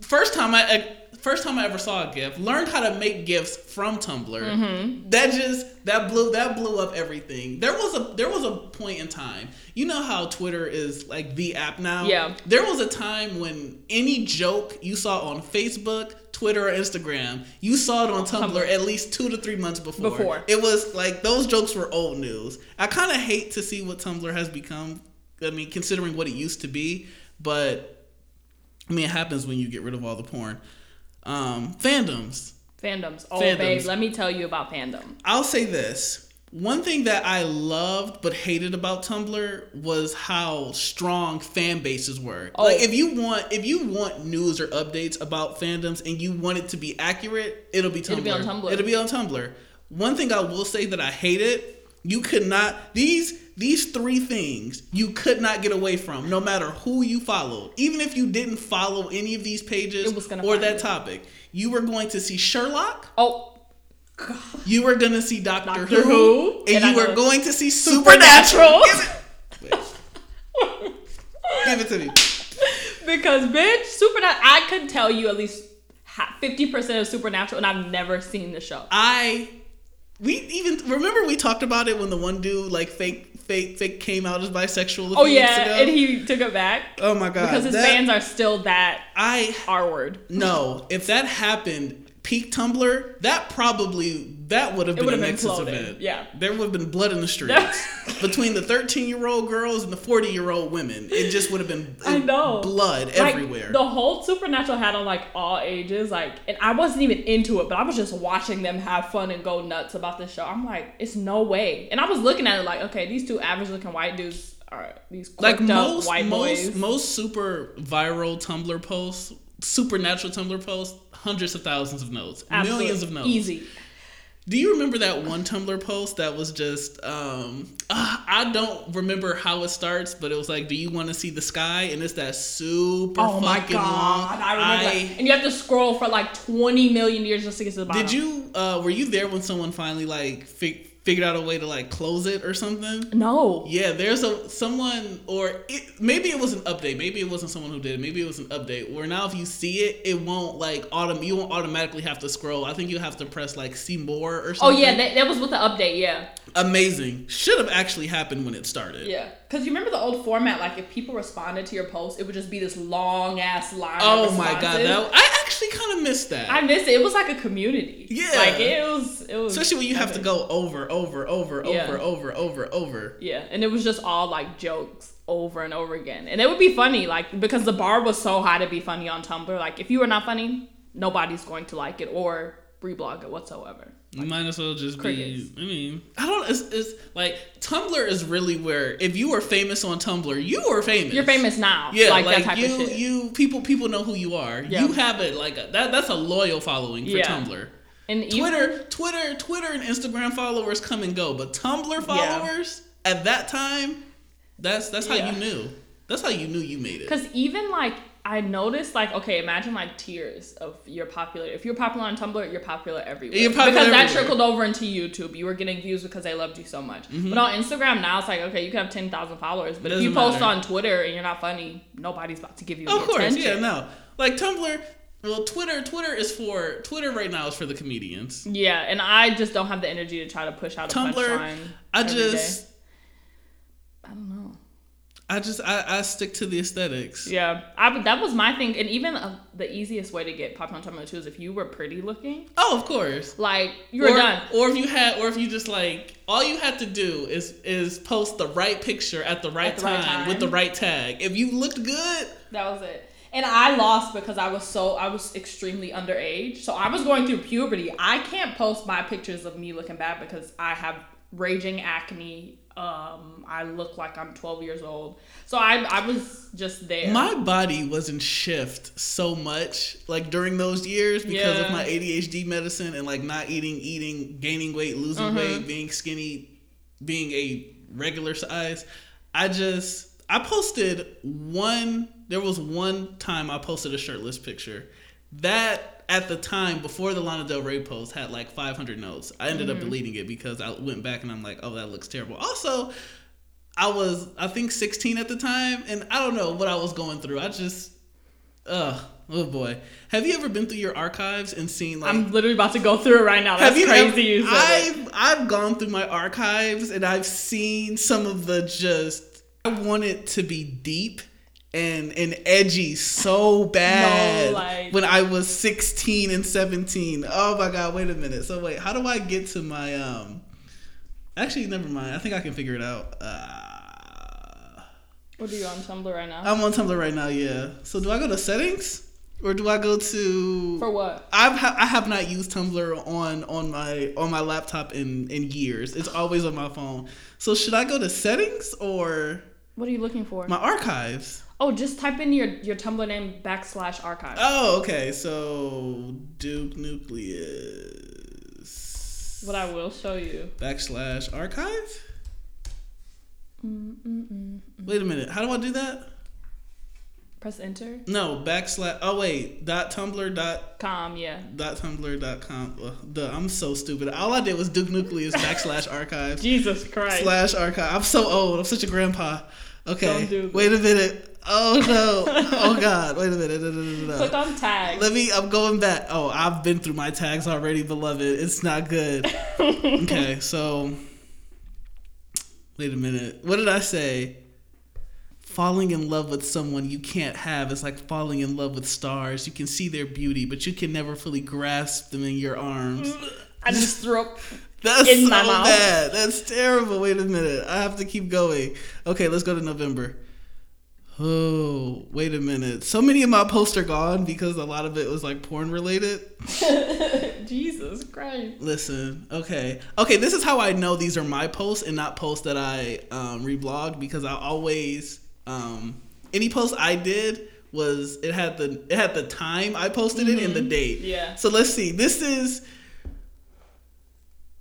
first time I first time I ever saw a GIF. Learned how to make GIFs from Tumblr. Mm-hmm. That just that blew that blew up everything. There was a there was a point in time. You know how Twitter is like the app now. Yeah. There was a time when any joke you saw on Facebook, Twitter, or Instagram, you saw it on Tumblr, Tumblr. at least two to three months before. Before. It was like those jokes were old news. I kind of hate to see what Tumblr has become. I mean, considering what it used to be, but I mean, it happens when you get rid of all the porn. Um, fandoms. Fandoms. Oh, Fandoms. babe, let me tell you about fandom. I'll say this. One thing that I loved but hated about Tumblr was how strong fan bases were. Oh. Like if you want if you want news or updates about fandoms and you want it to be accurate, it'll be Tumblr. It'll be on Tumblr. It'll be on Tumblr. One thing I will say that I hated, you could not these these three things you could not get away from no matter who you followed. Even if you didn't follow any of these pages It was gonna or that it. topic, you were going to see Sherlock Oh, God. you were gonna see Doctor, Doctor Who, Who, and, and you were going to see Supernatural. Supernatural. Give it, give it to me. because bitch, Supernatural. I could tell you at least fifty percent of Supernatural, and I've never seen the show. I we even remember we talked about it when the one dude like fake fake fake came out as bisexual. Oh yeah, and he took it back oh my god, because his that- fans are still that I R word. no. If that happened, peak Tumblr, that probably that would have been a been Nexus event. yeah. there would have been blood in the streets between the thirteen year old girls and the forty year old women. It just would have been I know. blood Like, everywhere. The whole Supernatural had on like all ages, like, and I wasn't even into it, but I was just watching them have fun and go nuts about this show. I'm like, it's no way. And I was looking at it like, okay, these two average looking white dudes are these like most white most boys. most super viral Tumblr posts, supernatural Tumblr post, hundreds of thousands of notes, millions of notes. Easy. Do you remember that one Tumblr post that was just um ah, I don't remember how it starts, but it was like, "Do you want to see the sky?" And it's that super Oh my fucking god, long. I remember that. And you have to scroll for like 20 million years just to get to the bottom. Did you uh were you there when someone finally like fig- figured out a way to like close it or something? No. Yeah, there's a someone or it, maybe it was an update. Maybe it wasn't someone who did. it. Maybe it was an update where now if you see it, it won't like autom- you won't automatically have to scroll. I think you have to press like see more or something. Oh yeah, that, that was with the update. Yeah, amazing. Should have actually happened when it started. yeah. Cause you remember the old format, like if people responded to your post, it would just be this long ass line. Oh my god, that I actually kind of missed that. I missed it. It was like a community. Yeah. like it was. It was Especially when you have to go over, over, over, Yeah. over, over, over, over. Yeah, and it was just all like jokes over and over again, and it would be funny, like because the bar was so high to be funny on Tumblr. Like if you were not funny, nobody's going to like it or reblog it whatsoever. You might as well just crickets. be. I mean, I don't. It's, it's like Tumblr is really where if you were famous on Tumblr, you were famous. You're famous now. Yeah, like, like, that type you, of shit. you people, people know who you are. Yeah. You have it like a, that. That's a loyal following for Yeah. Tumblr. and even- Twitter, Twitter, Twitter, and Instagram followers come and go, but Tumblr followers at that time, that's that's how Yeah. you knew. That's how you knew you made it. Because even like I noticed, like okay, imagine like tiers of you're popular. If you're popular on Tumblr, you're popular everywhere. You're popular because that trickled over into YouTube. You were getting views because they loved you so much. Mm-hmm. But on Instagram now, it's like okay, you can have ten thousand followers, but if you post matter. on Twitter and you're not funny, nobody's about to give you. Of course, attention. yeah, no. Like Tumblr, well, Twitter, Twitter is for Twitter right now is for the comedians. Yeah, and I just don't have the energy to try to push out a Tumblr. I every day. just, I don't know. I just, I, I stick to the aesthetics. Yeah, I that was my thing, and even uh, the easiest way to get popular on Tumblr too is if you were pretty looking, Oh, of course. like you were or, done. Or if you had, or if you just like, all you had to do is is post the right picture at the right, At the right time, with the right tag. If you looked good, That was it. And I lost because I was so I was extremely underage. So I was going through puberty. I can't post my pictures of me looking bad because I have raging acne. Um, I look like I'm 12 years old. So I I was just there. my body was in shift so much, like during those years because of my ADHD medicine and like not eating, eating, gaining weight, losing Mm-hmm. weight, being skinny, being a regular size. I just, I posted one. There was one time I posted a shirtless picture. That at the time before the Lana Del Rey post had like 500 notes. I ended Mm-hmm. up deleting it because I went back and I'm like, oh, that looks terrible. Also, I was I think 16 at the time, and I don't know what I was going through. I just, ugh, oh boy. Have you ever been through your archives and seen like I'm literally about to go through it right now. That's have you crazy. ever-. I've I've gone through my archives and I've seen some of the just I want it to be deep and and edgy so bad like- when I was 16 and 17. Oh my god, wait a minute. So wait, how do I get to my um Actually, never mind. I think I can figure it out. Uh, What are you on Tumblr right now? I'm on Tumblr right now, yeah. So do I go to settings or do I go to For what? I've ha- I have not used Tumblr on on my on my laptop in in years. It's always on my phone. So should I go to settings or What are you looking for? my archives? Oh, just type in your your Tumblr name backslash archive. Oh, okay. So Duke Nucleus what I will show you. backslash archive. Wait a minute. How do I do that? Press enter. No, backslash. Oh wait, dot tumblr dot Com, yeah. dot tumblr dot com. Ugh, duh, I'm so stupid. All I did was Duke Nucleus backslash archive. Jesus Christ. slash archive. I'm so old. I'm such a grandpa. Okay. Don't do. Wait a minute. Oh no. oh god. Wait a minute. No, no, no, Click on tag. Let me. I'm going back. Oh, I've been through my tags already, beloved. It's not good. okay. So. Wait a minute. What did I say? Falling in love with someone you can't have is like falling in love with stars. You can see their beauty, but you can never fully grasp them in your arms. I just threw up. That's in so my mouth. bad. That's terrible. Wait a minute. I have to keep going. Okay, let's go to November. Oh, wait a minute. So many of my posts are gone because a lot of it was like porn related. Jesus Christ. Listen, okay. Okay, this is how I know these are my posts and not posts that I um, reblogged because I always um, any post I did was it had the it had the time I posted it and the date. Yeah. So let's see. This is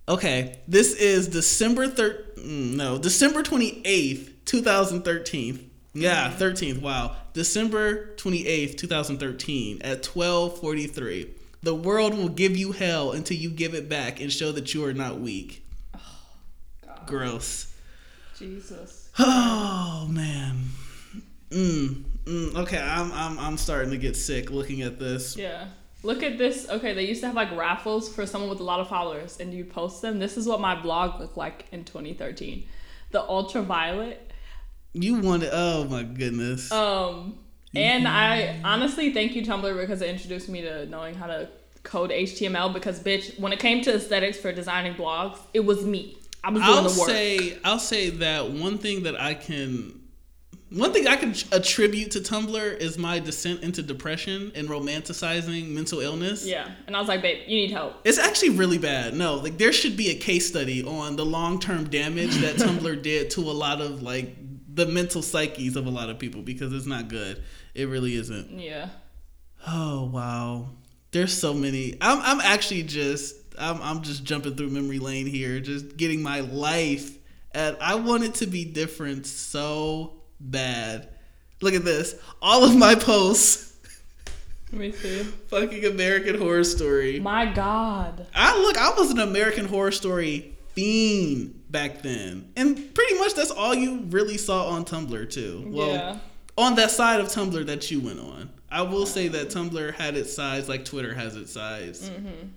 okay. This is December thir- mm, no December twenty eighth, two thousand thirteen. Yeah, thirteenth. Wow, December twenty eighth, two thousand thirteen, at twelve forty three. The world will give you hell until you give it back and show that you are not weak. God. Gross. Jesus. Oh man. Mm, mm, okay, I'm I'm I'm starting to get sick looking at this. Yeah. Look at this. Okay, they used to have like raffles for someone with a lot of followers, and you post them. This is what my blog looked like in 2013. The ultraviolet. You wanted oh my goodness. Um, and I honestly thank you Tumblr because it introduced me to knowing how to code HTML. Because bitch, when it came to aesthetics for designing blogs, it was me. I was doing I'll the work. say I'll say that one thing that I can one thing I can attribute to Tumblr is my descent into depression and romanticizing mental illness. yeah, and I was like, babe, you need help. It's actually really bad. No, like there should be a case study on the long-term damage that Tumblr did to a lot of like the mental psyches of a lot of people because it's not good. It really isn't. Yeah. Oh wow. There's so many. I'm I'm actually just I'm I'm just jumping through memory lane here, just getting my life at I want it to be different so bad. Look at this. All of my posts Let me see. fucking American horror story. My God. I look, I was an American horror story fiend back then. And pretty much that's all you really saw on Tumblr too. Well, yeah. on that side of Tumblr that you went on. I will say that Tumblr had its sides like Twitter has its sides. Mm-hmm.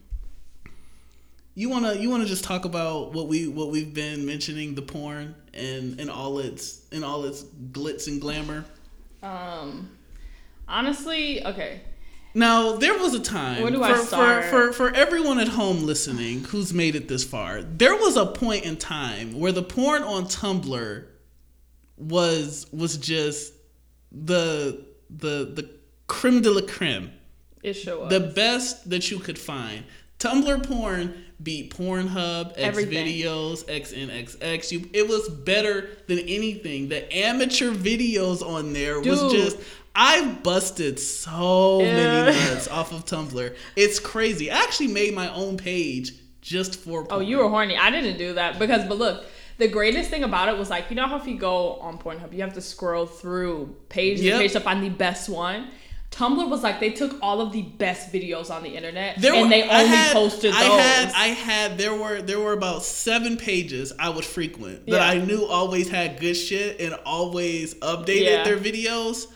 You wanna you wanna just talk about what we what we've been mentioning the porn and and all its and all its glitz and glamour. Um. Honestly, okay. Now there was a time Where do for, I start? for for for everyone at home listening who's made it this far. There was a point in time where the porn on Tumblr was was just the the the creme de la creme. It sure was. the best that you could find. Tumblr porn beat Pornhub, X Everything. videos, XNXX. You, it was better than anything. The amateur videos on there was just. I busted so Yeah. many nuts off of Tumblr. It's crazy. I actually made my own page just for. Oh, you were horny. I didn't do that because, but look, the greatest thing about it was like, you know how if you go on Pornhub, you have to scroll through page to Yep. page to find the best one. Tumblr was like they took all of the best videos on the internet There and were- they only had- posted those. I had, I had, there were, there were about seven pages I would frequent that Yeah. I knew always had good shit and always updated Yeah. their videos.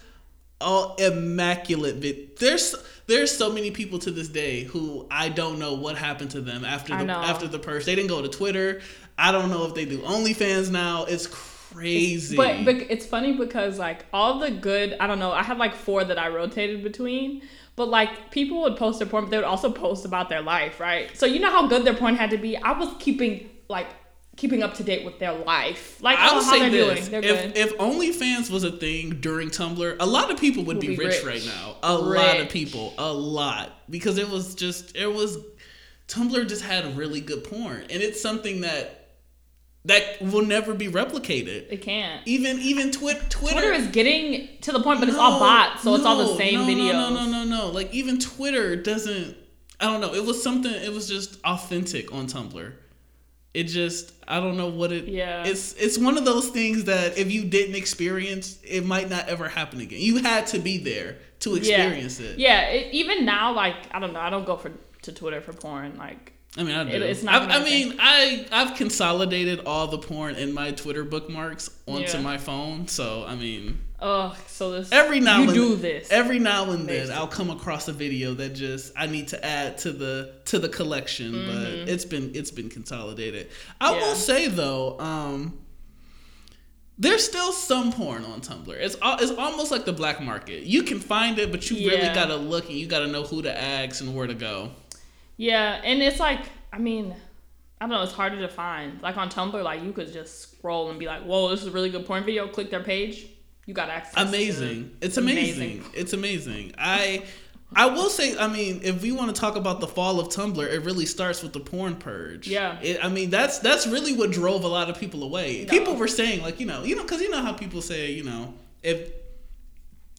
All immaculate there's there's so many people to this day who I don't know what happened to them after the after the purge. They didn't go to Twitter. I don't know if they do OnlyFans now. It's crazy. But, but it's funny because like all the good, I don't know. I had like four that I rotated between. But like people would post their porn, but they would also post about their life, right? So you know how good their porn had to be. I was keeping like keeping up to date with their life, like I'll oh, how say they're this: doing. They're if if OnlyFans was a thing during Tumblr, a lot of people would Would be, be rich, rich. right now. A lot of people, a lot, because it was just it was Tumblr just had really good porn, and it's something that that will never be replicated. it can't. Even even Twi- Twitter. Twitter is getting to the point, but it's all bots, so it's all the same no, videos. No, no, no, no, no. Like even Twitter doesn't. I don't know. It was something. It was just authentic on Tumblr. It just. I don't know what it. Yeah. It's it's one of those things that if you didn't experience, it might not ever happen again. You had to be there to experience yeah. it. Yeah, it, even now, like I don't know, I don't go for to Twitter for porn. Like I mean, I do. It- it's not I, I mean, I I've consolidated all the porn in my Twitter bookmarks onto Yeah. my phone. So I mean, oh, so this every now you and do this. every now and then. I'll come across a video that just I need to add to the to the collection, but it's been it's been consolidated. I Mm-hmm. Yeah. will say though, um there's still some porn on Tumblr. It's it's almost like the black market. You can find it, but you really gotta look and you gotta know who to ask and where to go. Yeah, and it's like, I mean, I don't know, it's harder to find. Like on Tumblr, like you could just scroll and be like, whoa, this is a really good porn video. Click their page, you got access. amazing. it. It's amazing. It's amazing. I I will say, I mean, if we want to talk about the fall of Tumblr, it really starts with the porn purge. Yeah. It, I mean, that's that's really what drove a lot of people away. No. People were saying like, you know, you know, because you know how people say, you know, if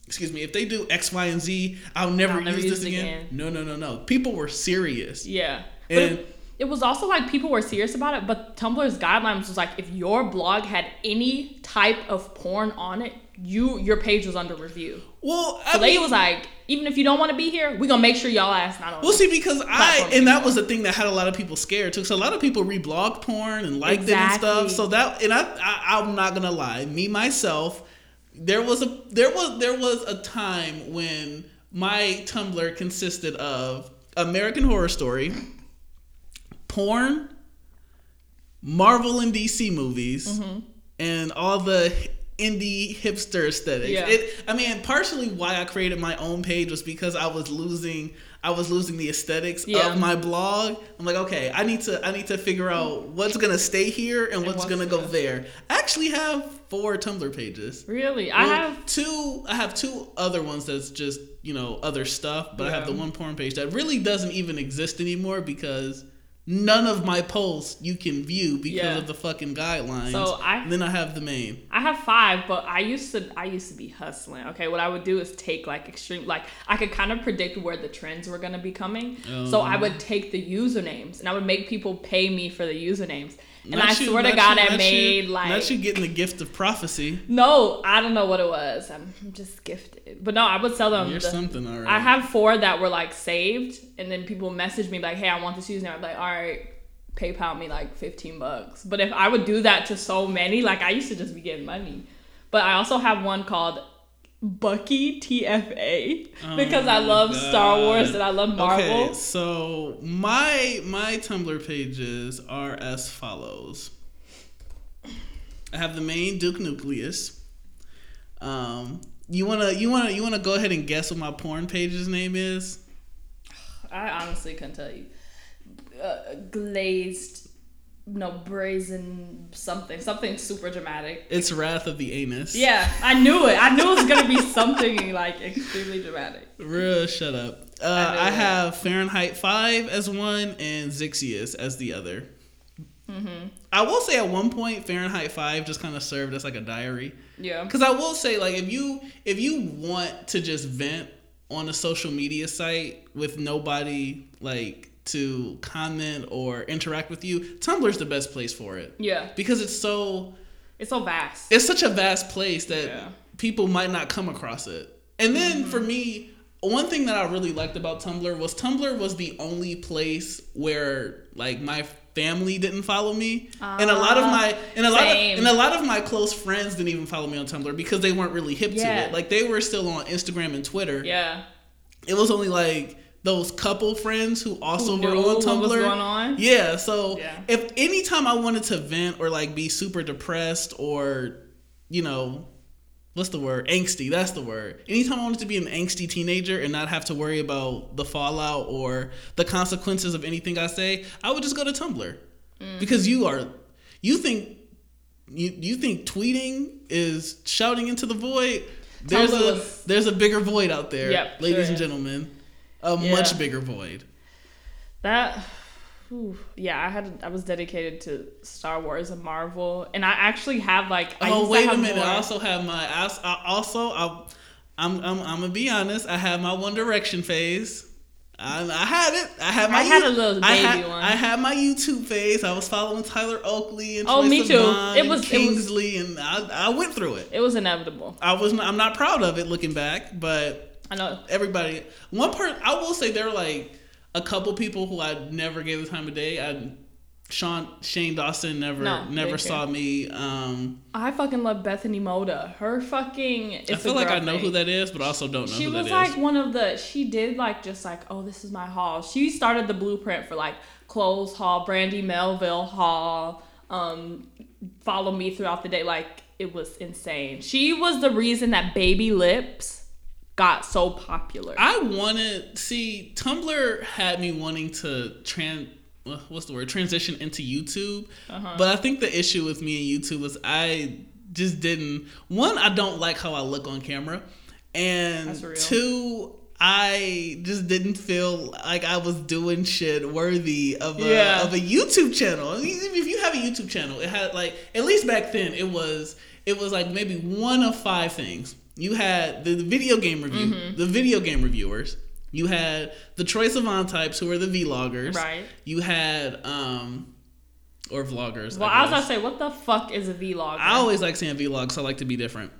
excuse me, if they do X, Y, and Z, I'll never, I'll never use, use this again. again. No, no, no, no. People were serious. Yeah. And- it, it was also like people were serious about it, but Tumblr's guidelines was like if your blog had any type of porn on it, you your page was under review. Well, I So they was like, even if you don't want to be here, we gonna make sure y'all ass not on. Well, see, because I and that was the thing that had a lot of people scared too. So a lot of people reblog porn and liked it and stuff. So that and I, I I'm not gonna lie, me myself, there was a there was there was a time when my Tumblr consisted of American Horror Story, porn, Marvel and DC movies, Mm-hmm. and all the indie hipster aesthetics. Yeah. It, I mean, partially why I created my own page was because I was losing I was losing the aesthetics Yeah. of my blog. I'm like, okay, I need to I need to figure out what's gonna stay here and, what's, what's gonna go there. I actually have four Tumblr pages. Really, I Well, have. two. I have two other ones that's just you know other stuff, but I have the one porn page that really doesn't even exist anymore because none of my posts you can view because Yeah. of the fucking guidelines. So I- and then I have the main. I have five, but I used to I used to be hustling. Okay, what I would do is take like extreme like I could kind of predict where the trends were gonna be coming. So I Oh. would take the usernames and I would make people pay me for the usernames. And I you- swear to God, you- I made you, like not you getting the gift of prophecy. no, I don't know what it was. I'm just gifted, but no, I would sell them. You're the- something, all right. I have four that were like saved, and then people message me like, "Hey, I want this username." I'm like, "All right." PayPal me like 15 bucks. But if I would do that to so many, like I used to just be getting money. But I also have one called Bucky TFA because I Oh love Star Wars and I love Marvel. Okay, so my my Tumblr pages are as follows. I have the main Duke Nucleus. Um, you wanna you wanna you wanna go ahead and guess what my porn page's name is? I honestly couldn't tell you. Uh, glazed, no brazen something, something super dramatic. It's Wrath of the Anus. Yeah, I knew it. I knew it was gonna be something like extremely dramatic. Real shut up. Uh, I I, have Fahrenheit 5 as one and Zixius as the other. Mm-hmm. I will say at one point Fahrenheit 5 just kind of served as like a diary. Yeah. Because I will say, like, if you if you want to just vent on a social media site with nobody like to comment or interact with you, Tumblr's the best place for it Yeah. because it's so It's so vast. it's such a vast place that Yeah. people might not come across it. And then for me, one thing that I really liked about Tumblr was Tumblr was the only place where like my family didn't follow me, and a lot of my and a lot of Ah, and a lot of my close friends didn't even follow me on Tumblr because they weren't really hip to it. Like they were still on Instagram and Twitter. Yeah. It was only like those couple friends who also Who were on Tumblr. on? Yeah, so Yeah. if anytime I wanted to vent or like be super depressed or, you know, what's the word? Angsty, that's the word. Anytime I wanted to be an angsty teenager and not have to worry about the fallout or the consequences of anything I say, I would just go to Tumblr. Mm. Because you are you think you you think tweeting is shouting into the void? There's Tumblr a was- there's a bigger void out there, Yep, ladies sure and gentlemen. A Yeah. much bigger void. That, yeah, I had I was dedicated to Star Wars and Marvel, and I actually have like. I oh wait a minute! more- I also have my. I I also, I, I'm, I'm, I'm gonna be honest. I have my One Direction phase. I, I had it. I had my. I had a little I baby had, one. I had my YouTube phase. I was following Tyler Oakley and Oh, me too. It was- it was- Kingsley, and I, I went through it. It was inevitable. I was. Not, I'm not proud of it looking back, but I know. everybody. One part. I will say there were like a couple people who I never gave the time of day. I. Sean Shane Dawson never No, never saw care. me. Um, I fucking love Bethany Mota. Her fucking. I feel like I know thing. who that is, but I also don't know She who was that like is. one of the. She did like just like oh this is my haul. She started the blueprint for like clothes haul, Brandy Melville haul. Um, follow me throughout the day. Like it was insane. She was the reason that Baby Lips got so popular. I wanted see Tumblr had me wanting to trans. What's the word? Transition into YouTube, Uh-huh. but I think the issue with me and YouTube was I just didn't. One, I don't like how I look on camera, and two, I just didn't feel like I was doing shit worthy of a Yeah. of a YouTube channel. If you have a YouTube channel, it had like at least back then it was it was like maybe one of five things. You had the, video game review, Mm-hmm. the video game reviewers. You had the Troye Sivan types who are the vloggers. Right. You had um or vloggers. well, I was gonna say, what the fuck is a vlogger? I always like saying vlogs. So I like to be different.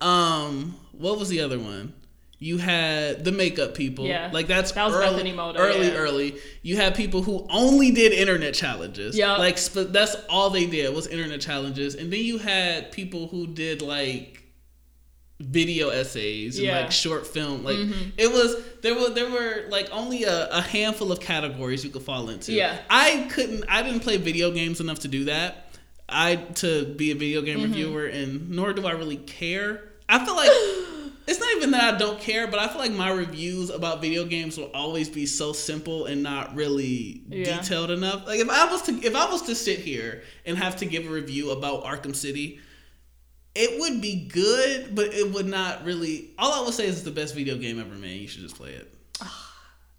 Um, what was the other one? You had the makeup people. Yeah. like that's That was early, Bethany Mota, early, yeah. early. You had people who only did internet challenges. Yeah. like sp- that's all they did was internet challenges, and then you had people who did like video essays and Yeah. Mm-hmm. like short film. Like it was there were there were like only a, a handful of categories you could fall into. Yeah. I couldn't. I didn't play video games enough to do that. I to be a video game Mm-hmm. reviewer, and nor do I really care. I feel like it's not even that I don't care, but I feel like my reviews about video games will always be so simple and not really Yeah. detailed enough. Like if I was to if I was to sit here and have to give a review about Arkham City, it would be good, but it would not really. All I would say is it's the best video game ever made. You should just play it.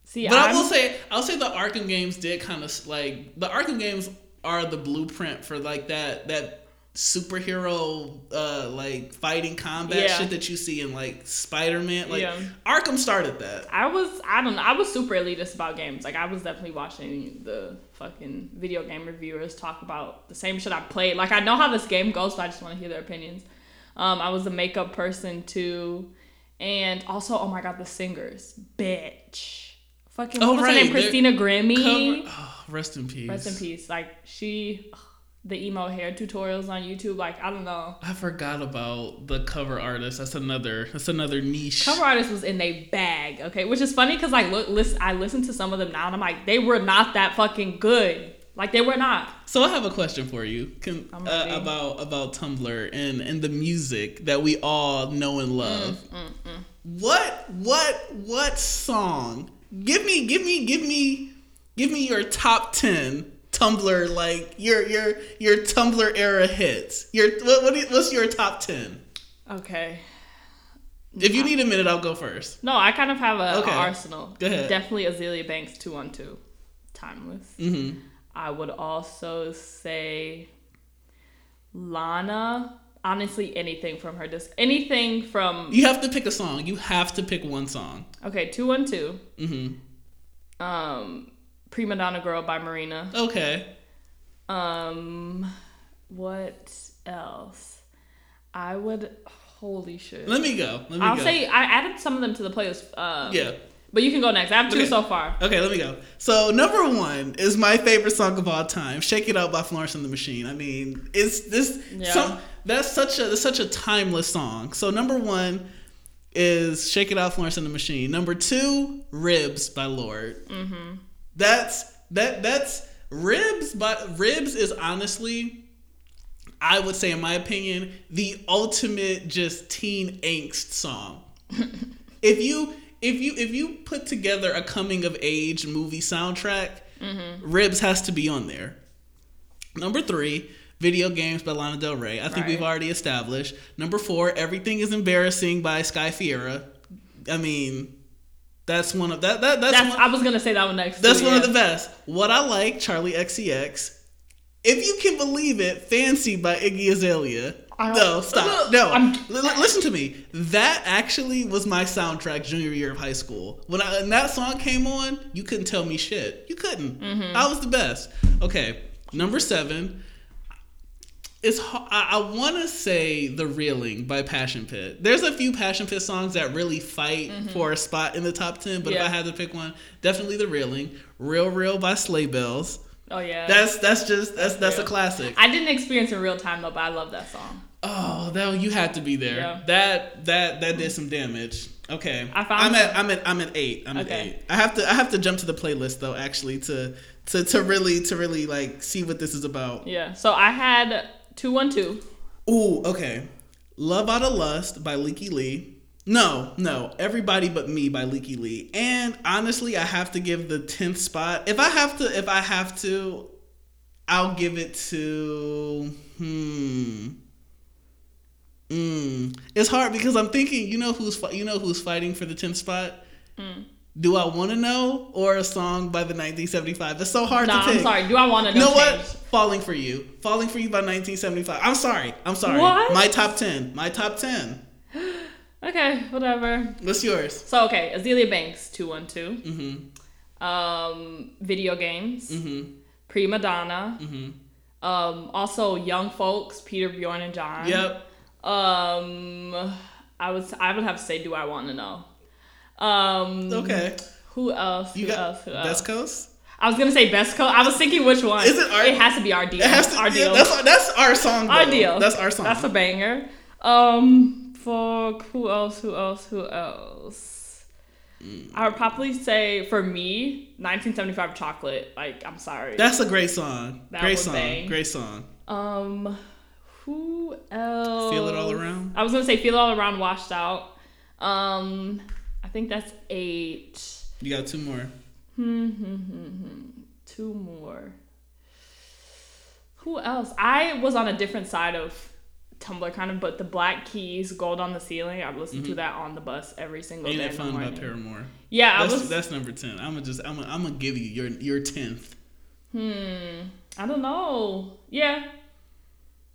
See, But I I'm, will say, I'll say the Arkham games did kind of like the Arkham games are the blueprint for like that that superhero uh like fighting combat Yeah. shit that you see in like Spider-Man. Like Yeah. Arkham started that. I was I don't know I was super elitist about games. Like I was definitely watching the fucking video game reviewers talk about the same shit I played. Like I know how this game goes, but I just want to hear their opinions. Um, I was a makeup person too, and also oh my god, the singers, bitch, fucking Oh, what was her right, name? they're Christina Grimmie. Cover, oh, rest in peace. Rest in peace. Like she, ugh, the emo hair tutorials on YouTube. Like I don't know. I forgot about the cover artist. That's another that's another niche. cover artist was in a bag, okay, which is funny because like look, listen, I listen to some of them now and I'm like, they were not that fucking good. Like they were not. So I have a question for you Can, uh, about about Tumblr and and the music that we all know and love. Mm, What what what song? Give me give me give me give me your top ten Tumblr like your your your Tumblr era hits. Your what, what what's your top ten? Okay. If you need a minute, I'll go first. No, I kind of have a, a Okay. arsenal. Go ahead. Definitely Azealia Banks two on two, timeless. Mm-hmm. I would also say Lana. Honestly, anything from her Just anything from You have to pick a song. You have to pick one song. okay two one two. Mm-hmm. Um, Prima Donna Girl by Marina. Okay. Um, what else? I would. Holy shit. Let me go. Let me I'll go. say I added some of them to the playlist. Um, yeah. But you can go next. I have two Okay. so far. Okay, let me go. So number one is my favorite song of all time, "Shake It Out" by Florence and the Machine. I mean, it's this. Yeah. Some, that's such a that's such a timeless song. So number one is "Shake It Out" Florence and the Machine. Number two, "Ribs" by Lorde. Mm-hmm. That's that that's Ribs. But Ribs is honestly, I would say, in my opinion, the ultimate just teen angst song if you if you if you put together a coming of age movie soundtrack, mm-hmm. Ribs has to be on there. Number three, video games by Lana Del Rey. I think we've already established. Number four, everything is embarrassing by Sky Ferreira. I mean, that's one of that that that's, That's one, I was gonna say that one next. that's too, one of the best. What I like, Charli XCX. If you can believe it, Fancy by Iggy Azalea. I don't- No, stop. No. L- listen to me. That actually was my soundtrack junior year of high school. When, I, when that song came on, you couldn't tell me shit. You couldn't. Mm-hmm. I was the best. Okay, number seven. It's I, I want to say "The Reeling" by Passion Pit. There's a few Passion Pit songs that really fight for a spot in the top ten, but if Mm-hmm. I had to pick one, definitely "The Reeling." "Real Real" by Sleigh Bells. Oh yeah. That's that's just that's that's a classic. I didn't experience in real time though, but I love that song. Oh, that you had to be there. Yeah. That that that did some damage. Okay, I found I'm at I'm at I'm at eight. I'm Okay. at eight. I have to I have to jump to the playlist though actually to to to really to really like see what this is about. Yeah. So I had two one two. Ooh, okay. Love Out of Lust by Lykke Li. No, no. Everybody But Me by Lykke Li. And honestly, I have to give the 10th spot. If I have to if I have to, I'll give it to hmm. Mm. It's hard because I'm thinking, you know who's you know who's fighting for the 10th spot? Do I want to know or a song by the 1975? It's so hard to pick. I'm sorry. Do I want to know? You know? what? Falling for You. Falling for You by 1975. I'm sorry. I'm sorry. What? My top 10. My top 10. Okay, whatever. What's yours? So okay, Azealia Banks two one two. Mm-hmm. Um, video games. Mm-hmm. Prima Donna. Mm-hmm. Um, also Young Folks, Peter Bjorn and John. Yep. Um, I was I would have to say, do I want to know? Um, Okay. Who else? You who else? Who else? Best Coast? I was gonna say Best Coast. I was thinking which one. Is it our- It has to be our deal. It has to our yeah, deal. that's, our, that's our song. Though. our deal. That's our song. That's a banger. Um, for who else? Who else? Who else? Mm. I would probably say for me, 1975 Chocolate. Like, I'm sorry. That's a great song. That great song. bang. Great song. Um, who else? Feel It All Around? I was gonna say Feel It All Around, Washed Out. Um, think that's eight. You got two more. Hmm, hmm, hmm, hmm. Two more. Who else? I was on a different side of Tumblr, kind of, but the Black Keys, Gold on the Ceiling. I've listened to that on the bus every single Mm-hmm. Ain't day. That Fun by. Paramore. Yeah, I That's, was. that's number 10. I'm gonna just I'm gonna, I'm gonna give you your your 10th. Hmm. I don't know. Yeah.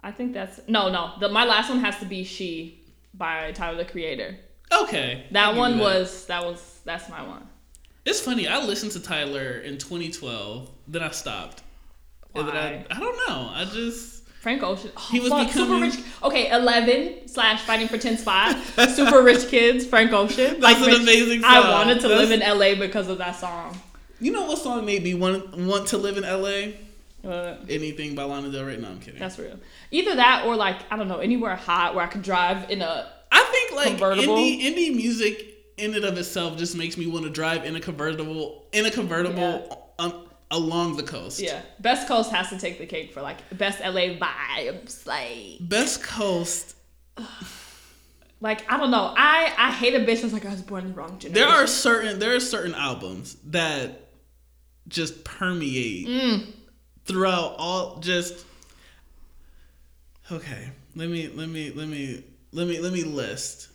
I think that's no, no. The my last one has to be She by Tyler the Creator. Okay. That one that. was that was that's my one. It's funny. I listened to Tyler in 2012. Then I stopped. Then I, Why? I don't know. I just Frank Ocean. Oh, He was fuck, becoming- super rich. Okay, eleven slash fighting for ten spot. super rich kids. Frank Ocean. That's an rich- amazing I wanted to That's- live in LA because of that song. You know what song made me want want to live in LA? Uh, Anything by Lana Del Rey? No, I'm kidding. that's real. Either that or like I don't know anywhere hot where I could drive in a. I think like indie indie music in and of itself just makes me want to drive in a convertible in a convertible um, along the coast. Yeah, Best Coast has to take the cake for like best LA vibes. Like, Best Coast. like I don't know. I I hate a bitch that's like I was born in the wrong generation. There are certain there are certain albums that just permeate Mm. throughout all just Okay. Let me let me let me let me let me list.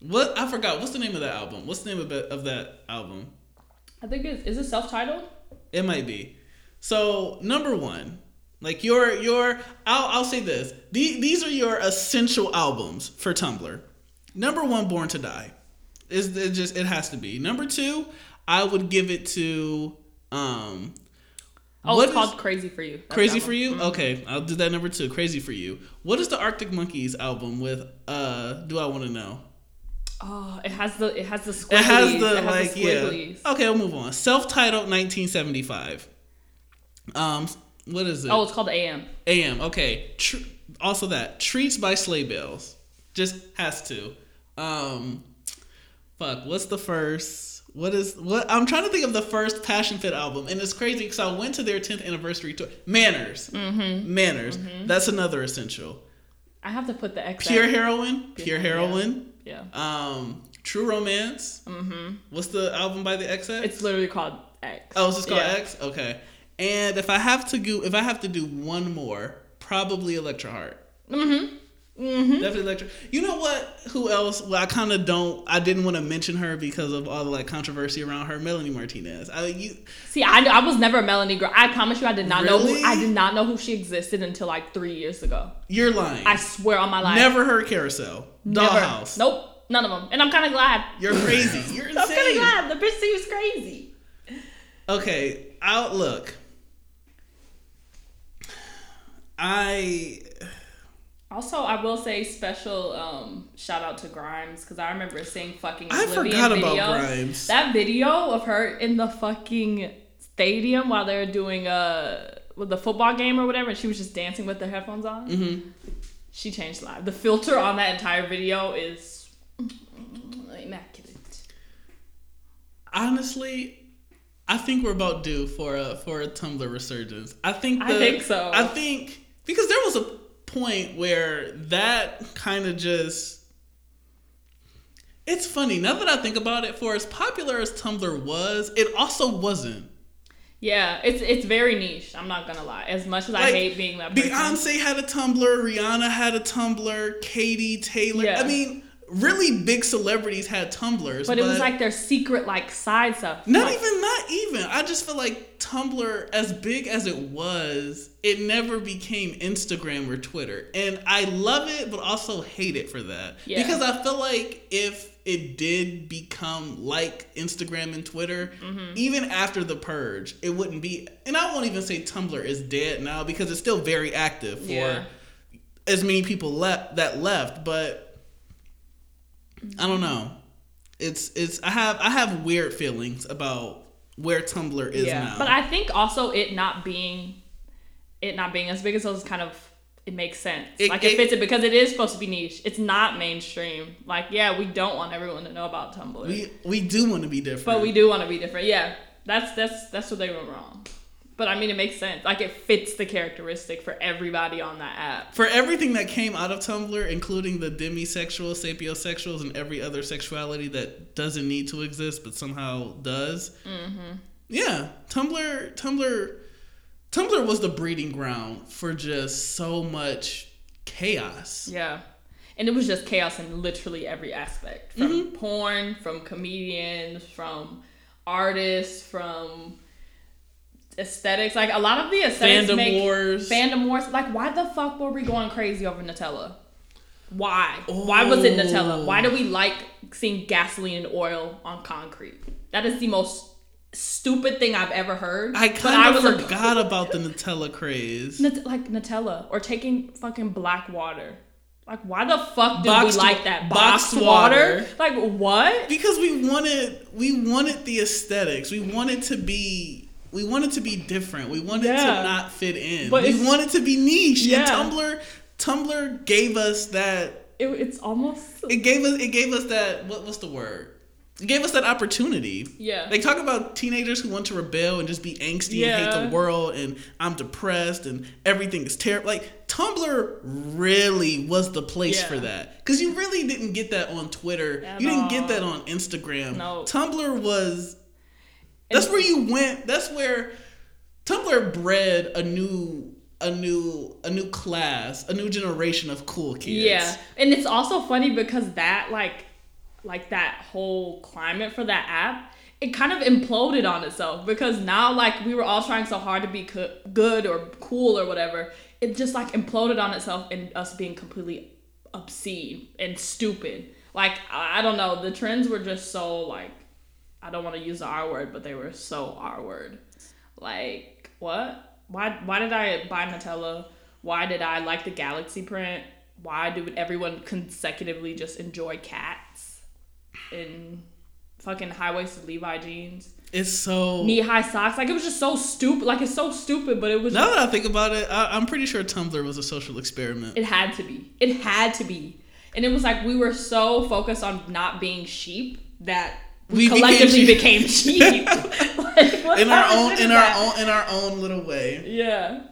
What I forgot. What's the name of that album? What's the name of, it, of that album? I think it's is it self titled. It might be. So number one, like your your I'll I'll say this. The, these are your essential albums for Tumblr. Number one, Born to Die. Is it just it has to be. Number two, I would give it to um Oh, what it's is- called Crazy for You. That's Crazy for. You? Okay, I'll do that number two. Crazy for You. What is the Arctic Monkeys album with uh Do I Wanna Know? Oh, it has the it has the squigglies. It has the It has like the yeah. Okay, we'll move on. Self-titled 1975. Um, what is it? Oh, it's called AM. AM. Okay. Tr- also that treats by sleigh bells. Just has to. Um, fuck. What's the first? What is what? I'm trying to think of the first Passion Pit album, and it's crazy because I went to their 10th anniversary tour. Manners. Mm-hmm. Manners. That's another essential. I have to put the X. Pure heroine. Pure Yeah. heroine. Yeah. Um, True Romance. Mm-hmm. What's the album by the XX? It's literally called X. Oh, it's just called Yeah. X. Okay. And if I have to go, if I have to do one more, probably Electra Heart. Mm-hmm. Mm-hmm. Definitely Electra. You know what? Who else? Well, I kind of don't. I didn't want to mention her because of all the like controversy around her. Melanie Martinez. I you. See, I, I was never a Melanie girl. I promise you, I did not know. Who, I did not know who she existed until like three years ago. You're lying. I swear on my life. Never heard Carousel. Never. Dollhouse. Nope. None of them. And I'm kind of glad. You're crazy. You're insane. I'm kind of glad. The bitch seems crazy. Okay. Outlook. I Also, I will say special um, shout out to Grimes because I remember seeing fucking. I forgot about. Grimes. That video of her in the fucking stadium while they were doing a with the football game or whatever, and she was just dancing with the headphones on. Mm-hmm. She changed live. The filter on that entire video is immaculate. honestly, I think we're about due for a for a Tumblr resurgence. I think the, I think so. I think because there was a point where that kind of just it's funny now that I think about it. For as popular as Tumblr was, it also wasn't. Yeah, it's it's very niche. I'm not gonna lie. As much as I hate being that person. Beyonce had a Tumblr, Rihanna had a Tumblr, Katie Taylor. Yeah. I mean, really big celebrities had Tumblrs, but it was like their secret like side stuff. Not Like, even, not even. I just feel like Tumblr, as big as it was, it never became Instagram or Twitter. And I love it, but also hate it for that. Yeah. Because I feel like if it did become like Instagram and Twitter, Mm-hmm. even after the purge, it wouldn't be. And I won't even say Tumblr is dead now because it's still very active for Yeah. as many people left that left, but I don't know. It's it's I have I have weird feelings about where Tumblr is now. But I think also it not being it not being as big as those kind of it makes sense. It- like it, it- fits it because it is supposed to be niche. It's not mainstream. Like yeah, we don't want everyone to know about Tumblr, we we do want to be different. but we do want to be different. Yeah, that's that's that's what they were wrong. But I mean, it makes sense. Like it fits the characteristic for everybody on that app. for everything that came out of Tumblr, including the demisexual, sapiosexuals, and every other sexuality that doesn't need to exist but somehow does. Mm-hmm. Yeah, Tumblr, Tumblr, Tumblr was the breeding ground for just so much chaos. Yeah. And it was just chaos in literally every aspect from Mm-hmm. porn, from comedians, from artists, from aesthetics. Like a lot of the aesthetics Fandom make wars. fandom wars. Like why the fuck were we going crazy over Nutella? Why? Why was it Nutella? Why oh. do we like seeing gasoline and oil on concrete? That is the most stupid thing I've ever heard. I kind of a- forgot about the Nutella craze. Nut- like Nutella or taking fucking black water. Like, why the fuck did Boxed- we like that boxed boxed, water? water. Like, what? because we wanted we wanted the aesthetics. We wanted to be we wanted to be different. We wanted to not fit in. But we wanted to be niche. Yeah. And Tumblr Tumblr gave us that It, it's almost it gave us it gave us that what was the word? It gave us that opportunity. Yeah. They talk about teenagers who want to rebel and just be angsty and hate the world and I'm depressed and everything is terrible. Like Tumblr really was the place Yeah. for that. Cuz you really didn't get that on Twitter. At you didn't get that on Instagram. No. Tumblr was that's where you went. That's where Tumblr bred a new a new a new class, a new generation of cool kids. yeah. And it's also funny because that like like that whole climate for that app, it kind of imploded on itself because now like we were all trying so hard to be co- good or cool or whatever. It just like imploded on itself and us being completely obscene and stupid. Like I I don't know, the trends were just so like I don't want to use the R word, but they were so R word. Like what? Why? Why did I buy Nutella? Why did I like the galaxy print? Why did everyone consecutively just enjoy cats? in fucking high waisted Levi jeans, It's so. knee high socks. Like it was just so stupid. Like it's so stupid, but it was. Now that I think about it, I, I'm pretty sure Tumblr was a social experiment. It had to be. It had to be. And it was like we were so focused on not being sheep that we, collectively became sheep. like, in our own, in is our that? own, in our own little way. Yeah.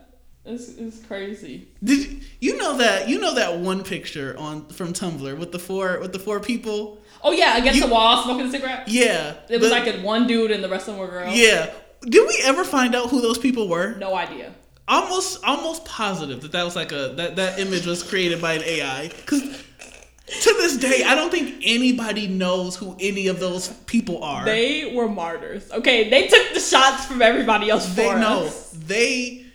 It's, it's crazy. Did you know that? You know that one picture on from Tumblr with the four with the four people. Oh yeah, against You- the wall smoking a cigarette. Yeah, It was the- like a one dude and the rest of them were girls. yeah. Did we ever find out who those people were? No idea. Almost, almost positive that that was like a that that image was created by an AI. Because to this day, I don't think anybody knows who any of those people are. They were martyrs. Okay, they took the shots from everybody else for they know they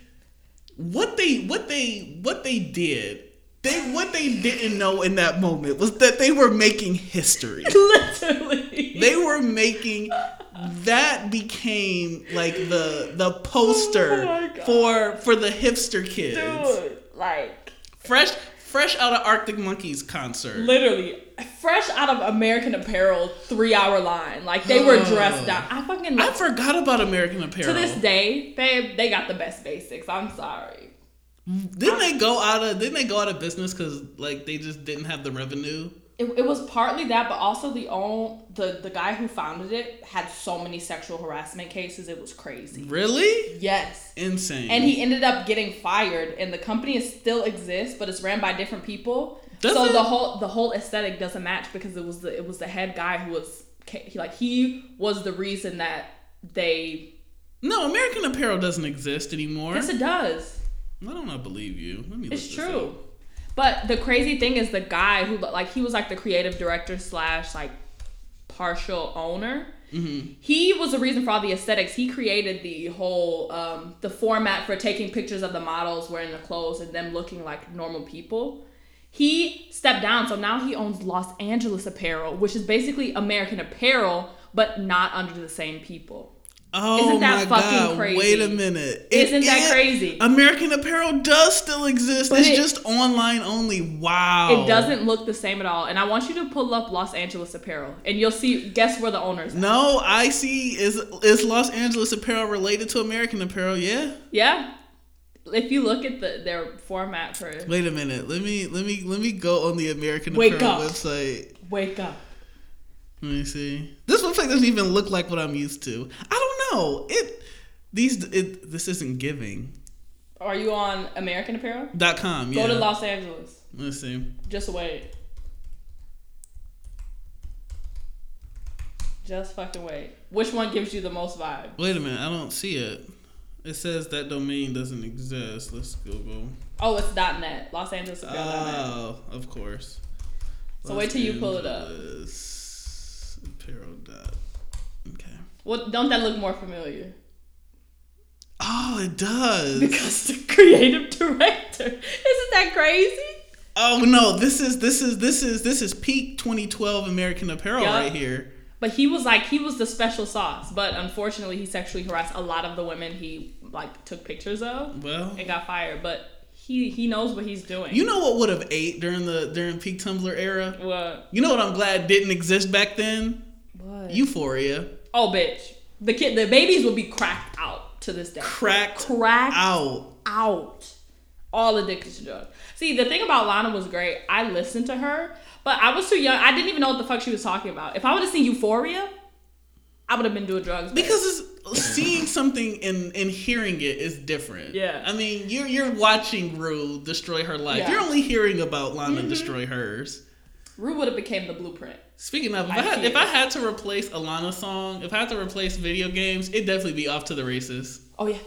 what they what they what they did they what they didn't know in that moment was that they were making history Literally. they were making that became like the the poster Oh for for the hipster kids Dude, like fresh fresh out of arctic monkeys concert literally fresh out of American Apparel three hour line. Like they were dressed up. I fucking i forgot about american apparel to this day, babe, they got the best basics. I'm sorry. didn't they go out of didn't they go out of business because like they just didn't have the revenue It, it was partly that, but also the own the the guy who founded it had so many sexual harassment cases. It was crazy. really Yes. insane And he ended up getting fired, and the company is still exists, but it's ran by different people. Does so it? the whole the whole aesthetic doesn't match because it was the it was the head guy who was he, like he was the reason that they No, American Apparel doesn't exist anymore. yes it does I don't know. Believe you. Let me. it's true up. But the crazy thing is the guy who like he was like the creative director slash like partial owner. Mm-hmm. he was the reason for all the aesthetics. He created the whole um, the format for taking pictures of the models wearing the clothes and them looking like normal people. He stepped down so now he owns los angeles apparel which is basically american apparel but not under the same people Oh Isn't that my fucking god! crazy? Wait a minute. Isn't that is- crazy? American Apparel does still exist. But it's it- just online only. Wow. it doesn't look the same at all and i want you to pull up los angeles apparel and you'll see guess where the owners at. No, I see. Is is Los Angeles Apparel related to American Apparel? Yeah. yeah if you look at the their format for Wait a minute. Let me let me let me go on the American Wake Apparel up. website. wake up Let me see. This website doesn't even look like what I'm used to. I don't know. It these it this isn't giving. are you on american apparel Dot com. Yeah. go to los angeles Let's see. Just wait. Just fucking wait. Which one gives you the most vibe? Wait a minute. I don't see it. It says that domain doesn't exist. Let's Google. Oh, it's .net. Los Angeles Apparel. Oh, of course. So wait till you pull it up. Angeles Apparel What? Don't that look more familiar? Oh, it does. Because the creative director. Isn't that crazy? oh no, this is this is this is this is peak 2012 American Apparel Yeah. right here. But he was like he was the special sauce. But unfortunately, he sexually harassed a lot of the women he like took pictures of Well, and got fired. But he he knows what he's doing. you know what would have ate during the during peak Tumblr era? what? You know what I'm glad didn't exist back then? What? Euphoria. Oh, bitch. The kid, the babies will be cracked out to this day. Cracked Cracked out. out. All addicted to drugs. See, the thing about Lana was great. I listened to her, but I was too young. I didn't even know what the fuck she was talking about. If I would have seen Euphoria, I would have been doing drugs. babe. Because it's, seeing something and, and hearing it is different. Yeah. I mean, you're you're watching Rue destroy her life. Yeah. Mm-hmm. You're only hearing about Lana destroy hers. Rue would have became the blueprint. Speaking of, if I, I had, if. I had to replace a Lana song, if I had to replace video games, it'd definitely be off to the races. Oh yeah.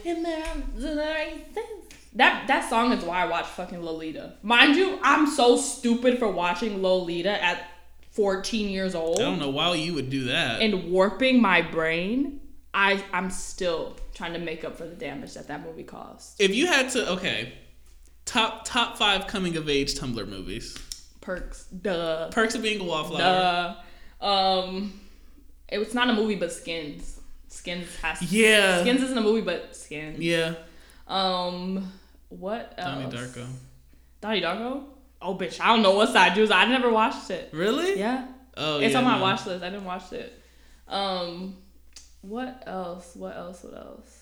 That that song is why I watch fucking Lolita. Mind you, I'm so stupid for watching Lolita at 14 years old. I don't know why you would do that. and warping my brain, I I'm still trying to make up for the damage that that movie caused. if you had to, okay, top top five coming of age Tumblr movies. Perks, duh, Perks of being a wallflower. duh. Um, it was not a movie, but Skins. Skins has Yeah. Skins isn't a movie, but Skins. Yeah. Um, what else? Donnie? Darko. Donnie Darko. Oh bitch, I don't know what side Jews. I never watched it. Really? Yeah, Oh, it's yeah, on my no. watch list. I didn't watch it. Um, what else? What else? What else?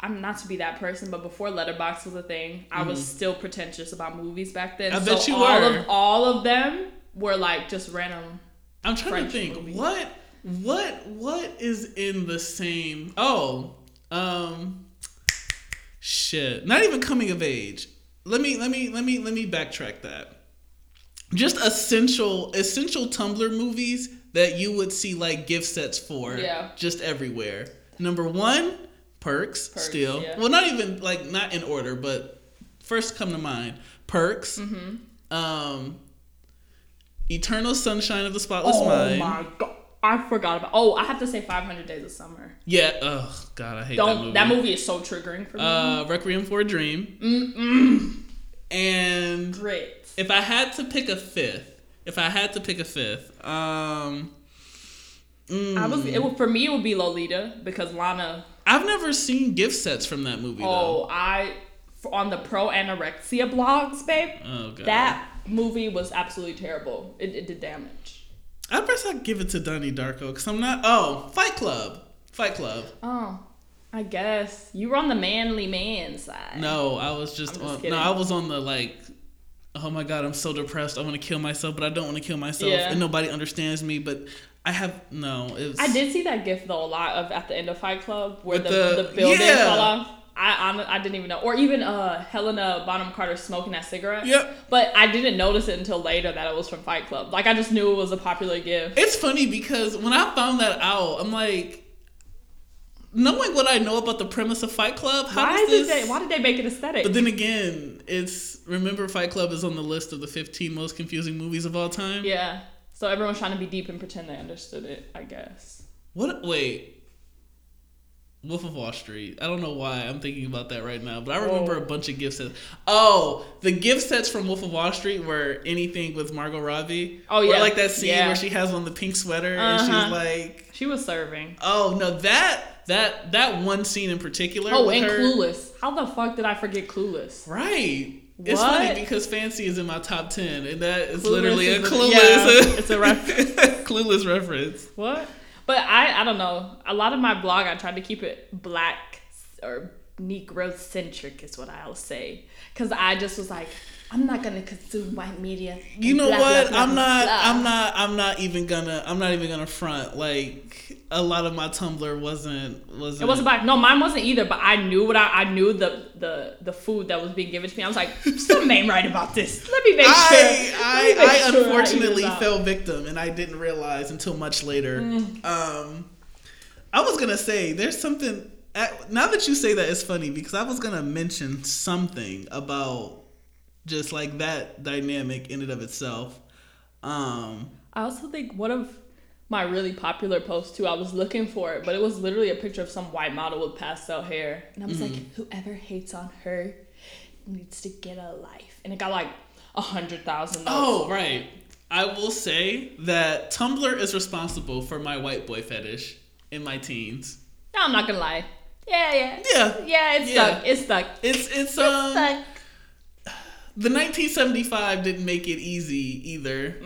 I'm not to be that person, but before Letterboxd was a thing, I was still pretentious about movies back then. Mm-hmm. I so bet you all were. of all of them were like just random. I'm trying French to think movie. what what what is in the same. Oh, um, shit. Not even coming of age. Let me let me let me let me backtrack that. Just essential essential Tumblr movies that you would see like gif sets for. Yeah. Just everywhere. Number one, Perks. Perks, still. yeah. Well, not even like not in order, but first come to mind. Perks. Mm-hmm. Um. Eternal Sunshine of the Spotless Oh Mind. Oh my god. I forgot about. Oh, I have to say 500 Days of Summer. Yeah. Oh God, I hate Don't. that movie. is so triggering for me. Uh, Requiem for a Dream. Mm-mm. And Great. if I had to pick a fifth, if I had to pick a fifth, um, mm, I was. It would, for me. It would be Lolita because Lana. I've never seen gif sets from that movie Oh, I f- on the pro anorexia blogs, babe. Oh God. That movie was absolutely terrible. It, it did damage. I guess I'd give it to Donnie Darko because I'm not. Oh, Fight Club. Fight Club. Oh, I guess you were on the manly man side. No, I was just, just on. kidding. No, I was on the like. Oh my god, I'm so depressed. I want to kill myself, but I don't want to kill myself, Yeah. and nobody understands me. But I have no. It's, I did see that gif though a lot of at the end of Fight Club where the, the- the, building yeah. fell off. I, I I didn't even know, or even uh Helena Bonham Carter smoking that cigarette. Yep. But I didn't notice it until later that it was from Fight Club. Like I just knew it was a popular gif. It's funny because when I found that out, I'm like, knowing what I know about the premise of Fight Club, how Why did this? they? Why did they make it aesthetic? But then again, it's remember Fight Club is on the list of the 15 most confusing movies of all time. yeah. So everyone's trying to be deep and pretend they understood it. I guess. What? Wait. Wolf of Wall Street. I don't know why I'm thinking about that right now, but I remember Whoa. a bunch of gif sets. Oh, the gif sets from Wolf of Wall Street were anything with Margot Robbie. Oh, yeah. like that scene Yeah. where she has on the pink sweater and Uh-huh. she's like, She was serving. "Oh no, that that that one scene in particular." Oh, and her- Clueless. How the fuck did I forget Clueless? Right. It's What? funny because Fancy is in my top ten, and that is Clueless literally a is a- clueless. yeah, it's a reference. clueless reference. What? But I I don't know. A lot of my blog I tried to keep it black or Negro centric is what I'll say. Cause I just was like, I'm not gonna consume white media. You know blah, what? blah, I'm not. blah." I'm not. I'm not even gonna. I'm not even gonna front. Like a lot of my Tumblr wasn't. Wasn't. It wasn't black. No, mine wasn't either. But I knew what I, I knew the the the food that was being given to me. I was like, something ain't right about this. Let me make sure. I me I, make I sure unfortunately fell victim, and I didn't realize until much later. Mm. Um, I was gonna say there's something. at- Now that you say that, it's funny because I was gonna mention something about just like that dynamic in and of itself. Um, I also think one of my really popular post too. I was looking for it, but it was literally a picture of some white model with pastel hair, and I was Mm-hmm. like, whoever hates on her needs to get a life, and it got like a hundred thousand. Oh, right. I will say that Tumblr is responsible for my white boy fetish in my teens. No, I'm not gonna lie. Yeah, yeah, Yeah. yeah. It's Yeah. stuck. It's stuck. It's it's It's um stuck. The 1975 didn't make it easy either.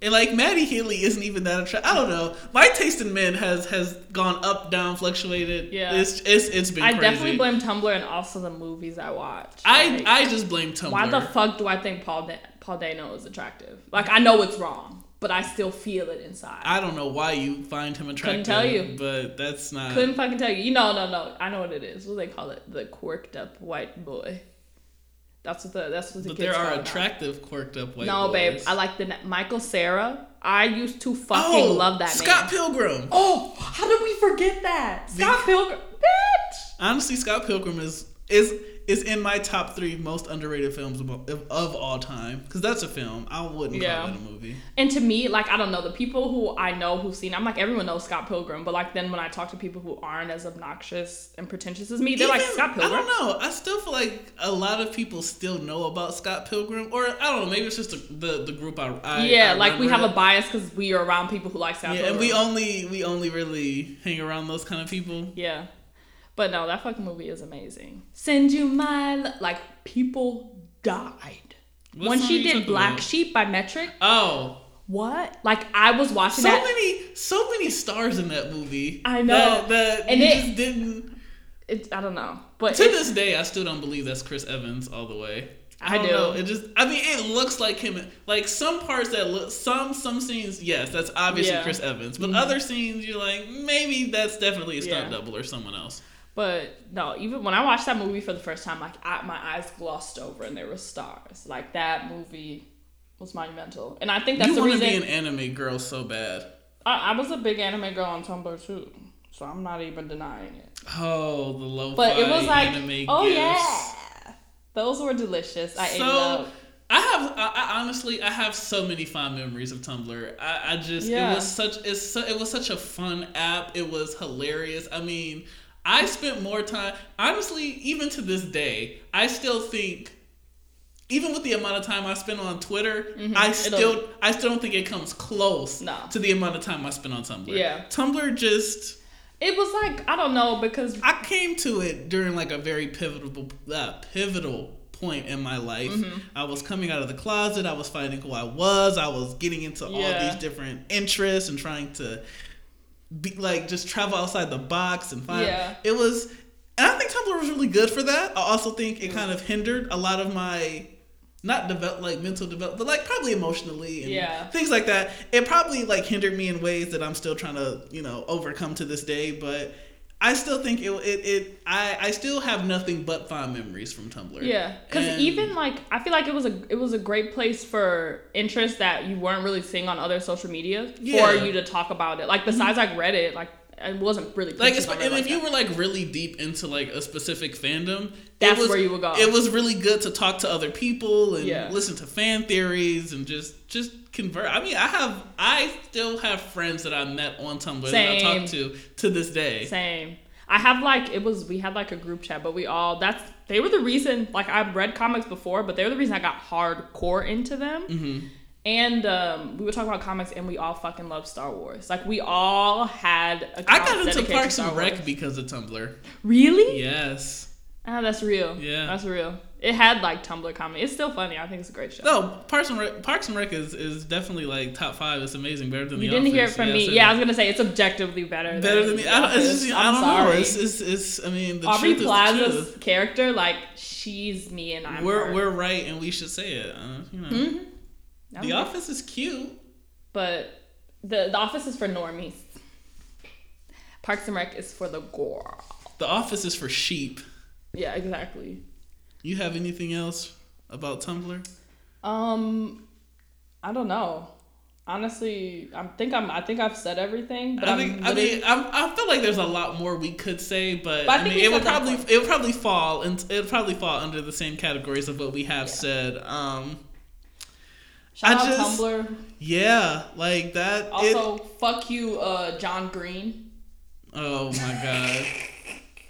And like Matty Healy isn't even that attractive. I don't know. My taste in men has has gone up, down, fluctuated. Yeah. It's it's it's been I crazy. definitely blame Tumblr and also the movies I watch. I Like, I just blame Tumblr. why the fuck do I think Paul da- Paul Dano is attractive? Like I know it's wrong, but I still feel it inside. I don't know why you find him attractive. Couldn't tell you. but that's not. Couldn't fucking tell you. You know, no, no. I know what it is. What do they call it? The quirked up white boy. That's what the that's what the But kids there are it now. attractive, quirked up white No, babe. I like the Michael Cera. I used to fucking oh, love that Oh, Scott man. Pilgrim. oh, how did we forget that? Scott Pilgrim, bitch. Honestly, Scott Pilgrim is is is in my top three most underrated films of, of, all time. Because that's a film. I wouldn't Yeah. call that a movie. And to me, like I don't know, the people who I know who've seen, I'm like everyone knows Scott Pilgrim, but like then when I talk to people who aren't as obnoxious and pretentious as me, they're like Scott Pilgrim. I don't know. I still feel like a lot of people still know about Scott Pilgrim, or I don't know. Maybe it's just the the, the group I, I yeah, I like we have a bias because we are around people who like Scott yeah, Pilgrim. and we only we only really hang around those kind of people. Yeah. But no, that fucking movie is amazing. Send you my lo- like people died. What when she did Black about? Sheep by Metric. Oh, what? Like I was watching so that. many, so many stars in that movie. I know. that, that And you it- just didn't. It, I don't know, but To this day, I still don't believe that's Chris Evans all the way. I don't do. Know. It just, I mean, it looks like him. Like some parts that look, some some scenes, yes, that's obviously Yeah. Chris Evans. But Mhm. other scenes, you're like, maybe that's definitely a stunt Yeah. double or someone else. But no, even when I watched that movie for the first time, like I, my eyes glossed over and there were stars. Like that movie was monumental, and I think that's you the want to be an anime girl so bad. I, I was a big anime girl on Tumblr too, so I'm not even denying it. Oh, the lo But it was like, anime oh gifs. yeah, those were delicious. I ate So up. I have, I, I honestly, I have so many fond memories of Tumblr. I, I just, Yeah. it was such, it's, so, it was such a fun app. It was hilarious. I mean, I spent more time. Honestly, even to this day, I still think, even with the amount of time I spend on Twitter, I still, I still don't think it comes close Mm-hmm. No. to the amount of time I spend on Tumblr. Yeah. Tumblr just. It was like I don't know because I came to it during like a very pivotal uh, pivotal point in my life. Mm-hmm. I was coming out of the closet. I was finding who I was. I was getting into all these different interests and trying to be like just travel outside the box and find. Yeah. It was, and I think Tumblr was really good for that. I also think it kind of hindered a lot of my. Not develop like mental develop, but like probably emotionally and Yeah. things like that. It probably like hindered me in ways that I'm still trying to you know overcome to this day. But I still think it it, it I I still have nothing but fond memories from Tumblr. Yeah, because even like I feel like it was a it was a great place for interest that you weren't really seeing on other social media Yeah. for you to talk about it. Like besides mm-hmm. like Reddit, like it wasn't really like and like if you that. were like really deep into like a specific fandom That's it was, where you would go. it was really good to talk to other people and Yeah. listen to fan theories and just just convert i mean i have i still have friends that i met on tumblr that i talk to to this day Same. I have like it was we had like a group chat, but we all that's they were the reason. Like I've read comics before, but they were the reason I got hardcore into them. Mm-hmm. And um, we would talk about comics, and we all fucking love Star Wars. Like we all had. i got into parks and rec because of tumblr Really? yes Ah, that's real. Yeah. that's real. It had like Tumblr comedy. It's still funny. I think it's a great show. no parks and rec, parks and rec is, is definitely like top five it's amazing better than you the You didn't hear it Office. from me. Yeah, I was gonna say it's objectively better. better than the I don't, it's just, I I'm don't know sorry. it's, it's, it's i mean the Aubrey truth is the Plaza's truth. character, like she's me and I'm we're her. we're right and we should say it uh, you know Mhm. the office is cute but the the office is for normies. Parks and Rec is for the gore. The office is for sheep. Yeah, exactly. You have anything else about Tumblr? Um, I don't know. Honestly, I think I'm. I think I've said everything. But I think I mean I'm, I feel like there's a lot more we could say, but, But I I, mean it would probably it would probably fall and it would probably fall under the same categories of what we have said. Um, shout I out just- Tumblr. yeah, like that. it- Also, fuck you, uh, John Green. oh my god,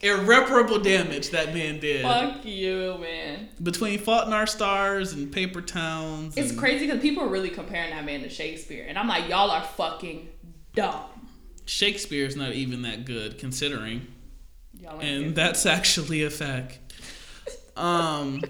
irreparable damage that man did Fuck you, man. between Fault in Our Stars and Paper Towns. It's and crazy because people are really comparing that man to Shakespeare, and I'm like, y'all are fucking dumb. Shakespeare's not even that good considering. Y'all and that's actually a fact. Um,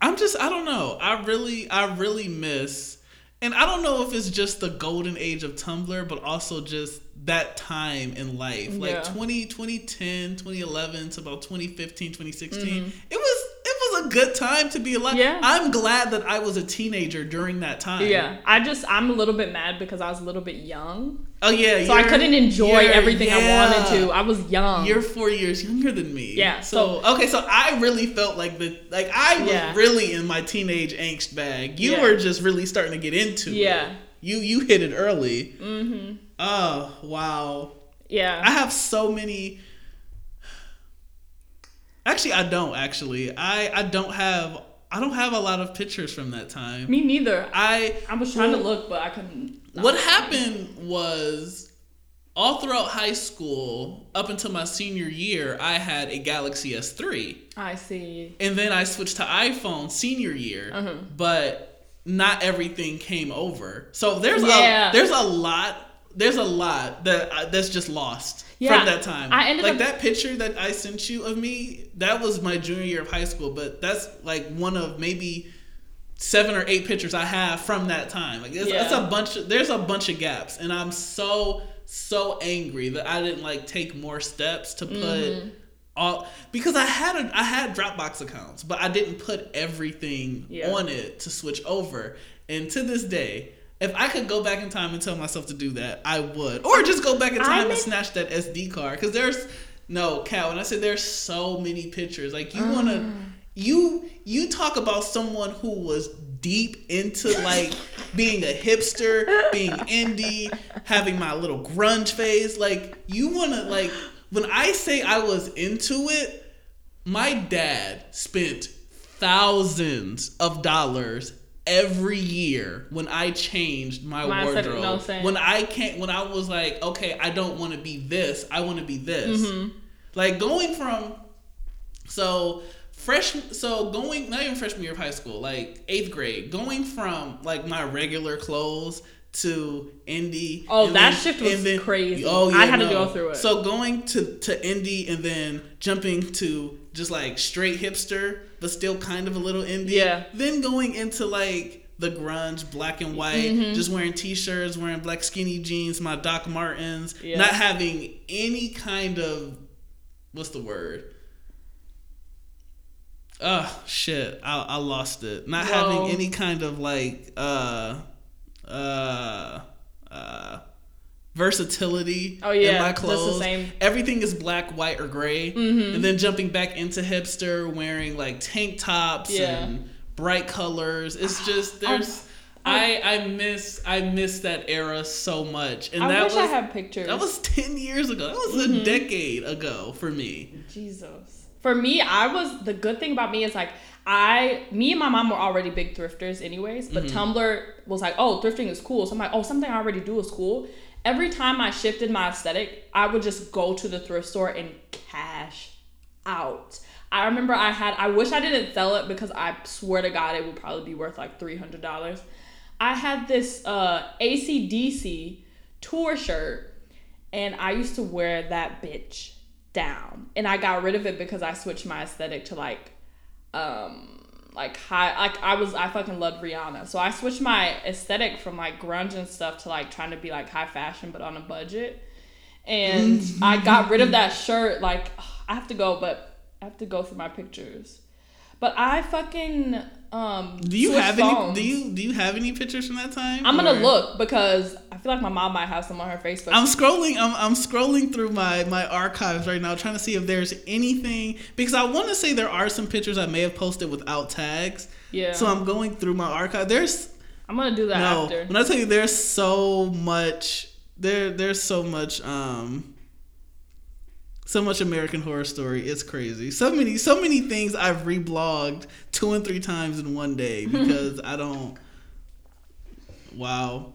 I'm just I don't know. I really I really miss, and I don't know if it's just the golden age of Tumblr, but also just that time in life, like Yeah. 20, 2010, 2011 to about 2015, 2016. It was it was a good time to be alive. Mm-hmm. Yeah. I'm glad that I was a teenager during that time. Yeah, I just I'm a little bit mad because I was a little bit young, Oh yeah. so I couldn't enjoy everything I wanted to. I was young. You're four years younger than me. Yeah, So, okay, so I really felt like the like I was Yeah. really in my teenage angst bag. You Yeah. were just really starting to get into it. Yeah. You you hit it early. Mm-hmm. Oh wow. yeah, I have so many. Actually, I don't. Actually, I I don't have I don't have a lot of pictures from that time. me neither. I, I was trying to look, but I couldn't. what happened was all throughout high school up until my senior year i had a galaxy s3 I see. and then i switched to iphone senior year Uh-huh. but not everything came over so there's Yeah. a there's a lot there's a lot that I, that's just lost Yeah, from that time I ended like up- that picture that i sent you of me that was my junior year of high school but that's like one of maybe seven or eight pictures I have from that time. Like it's, it's a bunch. Of, there's a bunch of gaps, and I'm so so angry that I didn't like take more steps to put Mm-hmm. all because I had a I had Dropbox accounts, but I didn't put everything Yeah. on it to switch over. And to this day. If I could go back in time and tell myself to do that, I would. Or just go back in time and snatch that SD card. Because there's no Cal. When I said there's so many pictures, like you want to, mm. you you talk about someone who was deep into like being a hipster, being indie, having my little grunge phase. Like you want to like when I say I was into it, my dad spent thousands of dollars every year when I changed my aesthetic, wardrobe. no, when I can't when I was like, okay, I don't want to be this, I want to be this. Mm-hmm. Like going from so fresh so going not even freshman year of high school, like eighth grade, going from like my regular clothes to indie. Oh, that then- shift was then- crazy. Oh yeah, I had to go through it. So going to to indie and then jumping to just like straight hipster, but still kind of a little indie. Yeah. Then going into like the grunge, black and white, Mm-hmm. just wearing t-shirts, wearing black skinny jeans, my Doc Martens, Yeah. not having any kind of what's the word? Oh shit, I, I lost it. Not Whoa. having any kind of like uh uh uh versatility Oh, yeah, in my clothes. Everything is black, white, or gray. Mm-hmm. And then jumping back into hipster, wearing like tank tops Yeah. and bright colors. It's just there's I I miss I miss that era so much. And I that wish was I had pictures. that was ten years ago. That was Mm-hmm. a decade ago for me. Jesus. For me, I was the good thing about me is like I, me and my mom were already big thrifters anyways, but Mm-hmm. Tumblr was like, oh, thrifting is cool. So I'm like, oh, something I already do is cool. Every time I shifted my aesthetic, I would just go to the thrift store and cash out. I remember I had, I wish I didn't sell it because I swear to God it would probably be worth like $300. I had this uh, ACDC tour shirt and I used to wear that bitch down. And I got rid of it because I switched my aesthetic to like um like high like I was I fucking loved Rihanna. So I switched my aesthetic from like grunge and stuff to like trying to be like high fashion but on a budget. And I got rid of that shirt like I have to go but I have to go through my pictures. But I fucking um Do you have any do you do you have any pictures from that time? I'm gonna look because I feel like my mom might have some on her Facebook. I'm scrolling. I'm, I'm scrolling through my my archives right now, trying to see if there's anything because I want to say there are some pictures I may have posted without tags. yeah. So I'm going through my archive. There's I'm gonna do that no. after. When I tell you, there's so much. There there's so much. Um. So much American Horror Story. It's crazy. So many so many things I've reblogged two and three times in one day because I don't. Wow.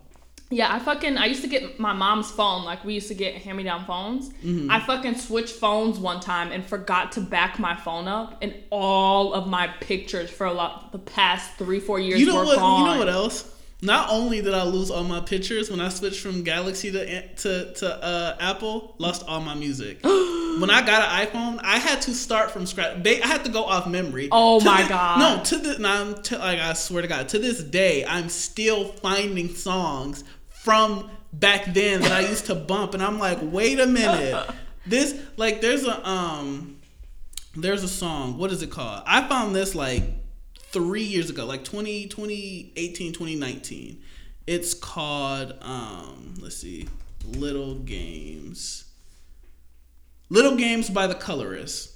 Yeah, I fucking I used to get my mom's phone. Like we used to get hand me down phones. Mm-hmm. I fucking switched phones one time and forgot to back my phone up, and all of my pictures for a lot the past three four years You know were what? gone. You know what else? Not only did I lose all my pictures when I switched from Galaxy to to, to uh, Apple, lost all my music. when I got an iPhone, I had to start from scratch. They, I had to go off memory. Oh To my the- God. No, to the now, I'm t- like I swear to God, to this day, I'm still finding songs from back then that I used to bump, and I'm like, wait a minute, this like there's a um there's a song. What is it called? I found this like three years ago, like 20, 2018, 2019. It's called, um, let's see, Little Games. Little Games by the Colourist,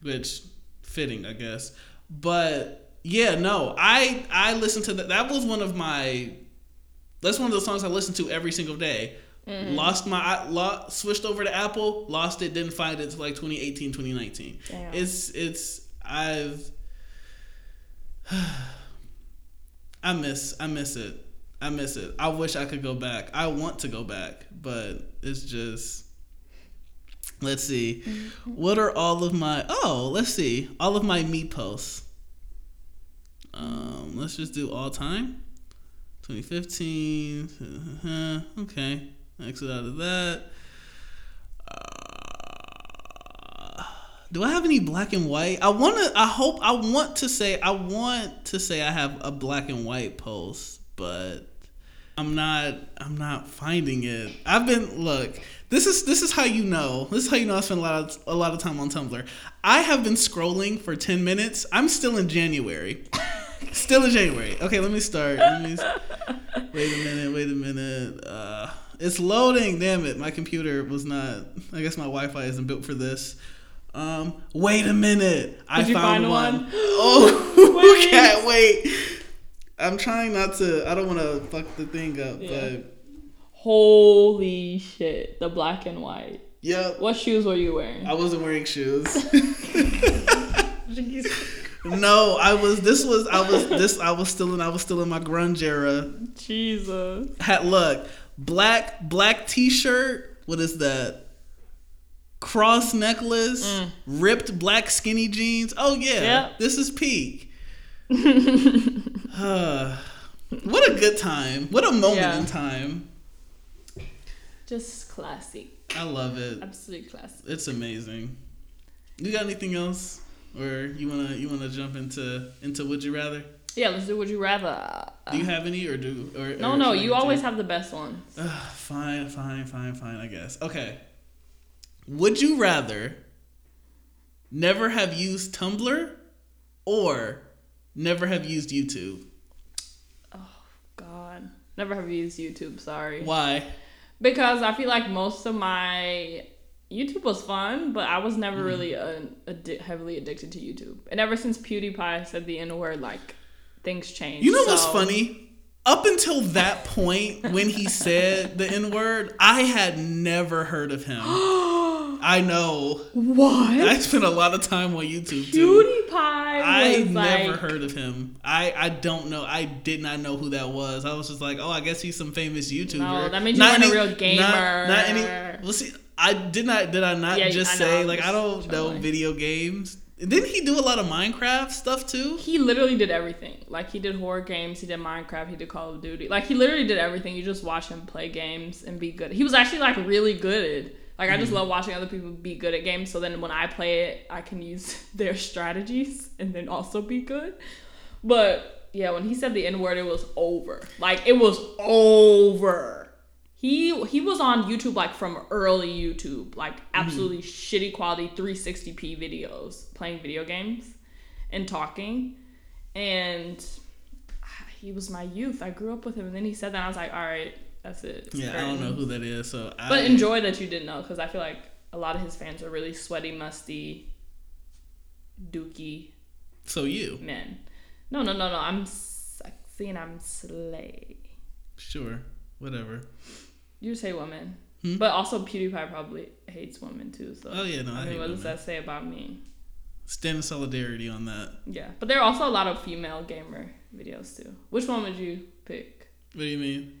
which fitting, I guess. But yeah, no, I I listened to that. That was one of my. That's one of the songs I listen to every single day. Mm-hmm. Lost my I switched over to Apple, lost it, didn't find it until like 2018, 2019. Damn. It's it's I've I miss I miss it. I miss it. I wish I could go back. I want to go back, but it's just Let's see. What are all of my Oh, let's see. All of my meat posts. Um, let's just do all time. 2015. okay. Exit out of that. Uh, Do I have any black and white? I want to. I hope. I want to say. I want to say I have a black and white post, but I'm not. I'm not finding it. I've been look. This is this is how you know. This is how you know I spend a lot of a lot of time on Tumblr. I have been scrolling for ten minutes. I'm still in January. still in January. Okay, let me start. Let me, wait a minute. Wait a minute. Uh, it's loading. Damn it! My computer was not. I guess my Wi-Fi isn't built for this. Um, wait a minute. I Did you found find one. one? Oh, Wait. can't wait. I'm trying not to. I don't want to fuck the thing up, Yeah. but Holy shit. The black and white. yep. What shoes were you wearing? I wasn't wearing shoes. no, I was. This was. I was. This. I was still in. I was still in my grunge era. Jesus. Had look black black t-shirt. What is that? Cross necklace, mm. ripped black skinny jeans. Oh yeah, Yep. this is peak. What a good time! What a moment Yeah. in time. Just classic. I love it. Absolutely classic. It's amazing. You got anything else, or you wanna you wanna jump into into Would you rather? Yeah, let's do would you rather. Do you have any, or do or no, or no, you always have the best ones. Ugh, fine, fine, fine, fine. I guess. Okay. Would you rather never have used Tumblr or never have used YouTube? Oh God. Never have used YouTube, sorry. Why? Because I feel like most of my YouTube was fun, but I was never Mm-hmm. really a, addi- heavily addicted to YouTube. And ever since PewDiePie said the N word, like things changed. You know what's funny? Up until that point, when he said the N word, I had never heard of him. I know. What? I spent a lot of time on YouTube too. PewDiePie I never like, heard of him. I, I don't know. I did not know who that was. I was just like, oh, I guess he's some famous YouTuber. No, that means you weren't a real gamer. Not, not any. Well, see, I did not. Did I not Yeah, just I say like I don't know video games? Didn't he do a lot of Minecraft stuff too? He literally did everything. Like he did horror games, he did Minecraft, he did Call of Duty. Like he literally did everything. You just watch him play games and be good. He was actually like really good. Like I just Mm-hmm. love watching other people be good at games. So then when I play it, I can use their strategies and then also be good. But yeah, when he said the N word, it was over. Like it was over. He he was on YouTube like from early YouTube, like absolutely shitty quality 360p videos, playing video games and talking. And he was my youth. I grew up with him, and then he said that. And I was like, all right, that's it. It's Yeah, I don't know who that is. So, I, But enjoy that you didn't know, because I feel like a lot of his fans are really sweaty, musty, dookie So you men. No, no, no, no. I'm sexy and I'm slay. sure, whatever. You say women, Hmm? but also PewDiePie probably hates women too. So Oh yeah, no, I, I mean, what does that say about me? Stand in solidarity on that. Yeah, but there are also a lot of female gamer videos too. Which one would you pick? What do you mean?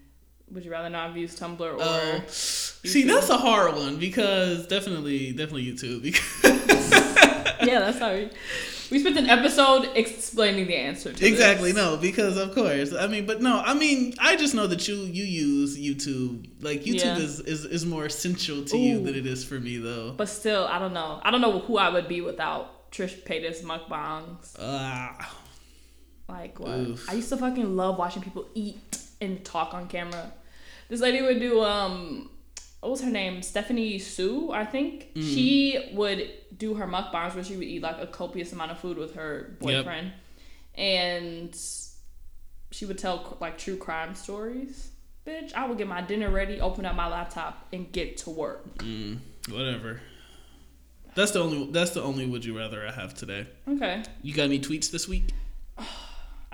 Would you rather not have used Tumblr or? Oh, see, that's a hard one because definitely, definitely YouTube. Because yeah, that's how we. We spent an episode explaining the answer to exactly this. no, because of course. I mean, but no, I mean, I just know that you you use YouTube. Like YouTube Yeah. is, is is more essential to you than it is for me, though. But still, I don't know. I don't know who I would be without Trish Paytas mukbangs. Ah, Like what? Oof. I used to fucking love watching people eat and talk on camera. This lady would do um what was her name? Stephanie Soo, I think. Mm. She would do her mukbangs where she would eat like a copious amount of food with her boyfriend. And she would tell like true crime stories. Bitch, I would get my dinner ready, open up my laptop, and get to work. mm, whatever. That's the only. That's the only. Would you rather I have today? Okay. You got any tweets this week?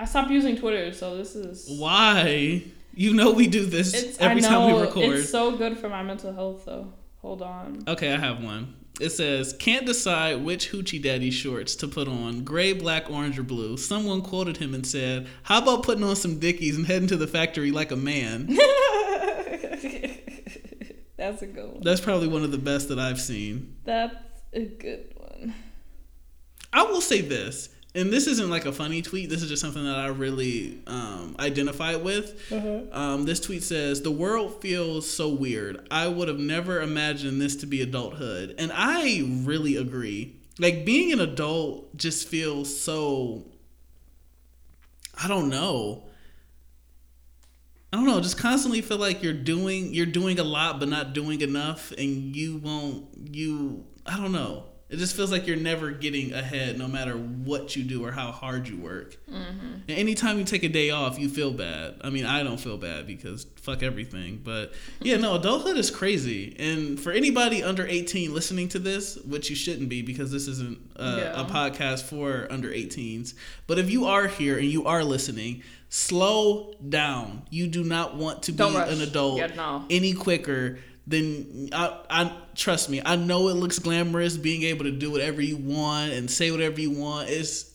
I stopped using Twitter, so this is Why? You know we do this It's every I time know, we record. It's so good for my mental health though. Hold on. Okay, I have one. It says, can't decide which Hoochie Daddy shorts to put on, gray, black, orange, or blue. Someone quoted him and said, How about putting on some Dickies and heading to the factory like a man? That's a good one. That's probably one of the best that I've seen. That's a good one. I will say this, and this isn't like a funny tweet, this is just something that I really um, identify with. Um, this tweet says, The world feels so weird. I would have never imagined this to be adulthood. And I really agree. like being an adult just feels so I don't know. I don't know, just constantly feel like you're doing you're doing a lot but not doing enough and you won't you I don't know. It just feels like you're never getting ahead no matter what you do or how hard you work. Mm-hmm. And anytime you take a day off, you feel bad. I mean, I don't feel bad because fuck everything. But yeah, no, adulthood is crazy. And for anybody under 18 listening to this, which you shouldn't be because this isn't uh, yeah. a podcast for under 18s. But if you are here and you are listening, slow down. You do not want to be an adult yeah, no. any quicker then I, I trust me. I know it looks glamorous being able to do whatever you want and say whatever you want. It's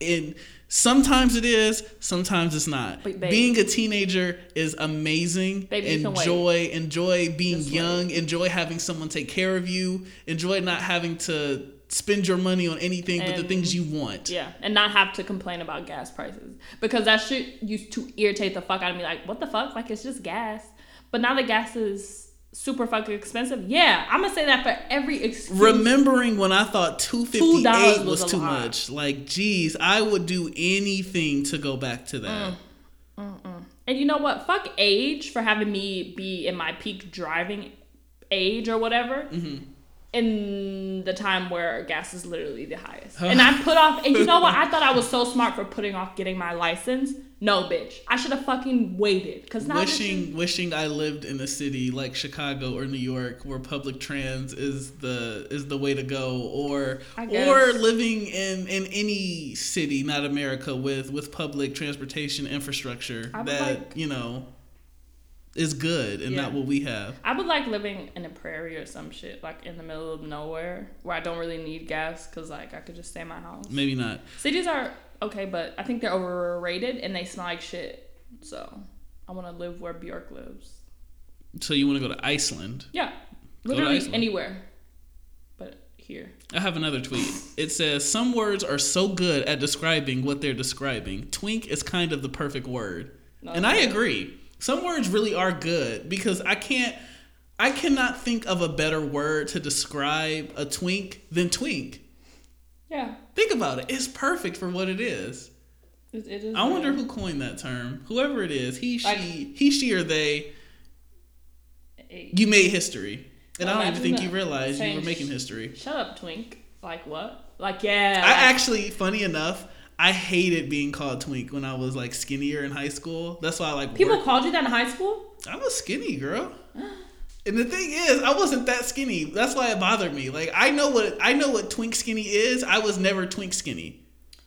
in sometimes it is, sometimes it's not. being a teenager is amazing. Baby, enjoy enjoy being Just young. Wait. Enjoy having someone take care of you. Enjoy not having to spend your money on anything and, but the things you want. Yeah, and not have to complain about gas prices because that shit used to irritate the fuck out of me. Like, what the fuck? Like, it's just gas. But now the gas is super fucking expensive. Yeah, I'm gonna say that for every excuse. Remembering when I thought two fifty eight was, was too lot. much, like, geez, I would do anything to go back to that. Mm. And you know what? Fuck age for having me be in my peak driving age or whatever. Mm-hmm. In the time where gas is literally the highest, and I put off. And you know what? I thought I was so smart for putting off getting my license no, bitch. I should have fucking waited. Cause now wishing wishing I lived in a city like Chicago or New York where public trans is the is the way to go, or or living in in any city, not America, with with public transportation infrastructure that like, you know is good and yeah. not what we have. I would like living in a prairie or some shit, like in the middle of nowhere, where I don't really need gas, cause like I could just stay in my house. Maybe not. Cities are okay, but I think they're overrated and they smell like shit. So I want to live where Bjork lives. So you want to go to Iceland? Yeah, literally Iceland. anywhere, but here. I have another tweet. It says some words are so good at describing what they're describing. Twink is kind of the perfect word, no, and I agree. Some words really are good because I can't. I cannot think of a better word to describe a twink than twink. Yeah. Think about it. It's perfect for what it is. It, it is I wonder who coined that term. Whoever it is, he, she, he, she, or they. You made history, and I don't even think you realized you were making history. Shut up, twink. Like what? Like yeah. I actually, funny enough, I hated being called twink when I was like skinnier in high school. That's why I like. People called you that in high school. I was skinny, girl. And the thing is, I wasn't that skinny. That's why it bothered me. Like I know what I know what twink skinny is. I was never twink skinny.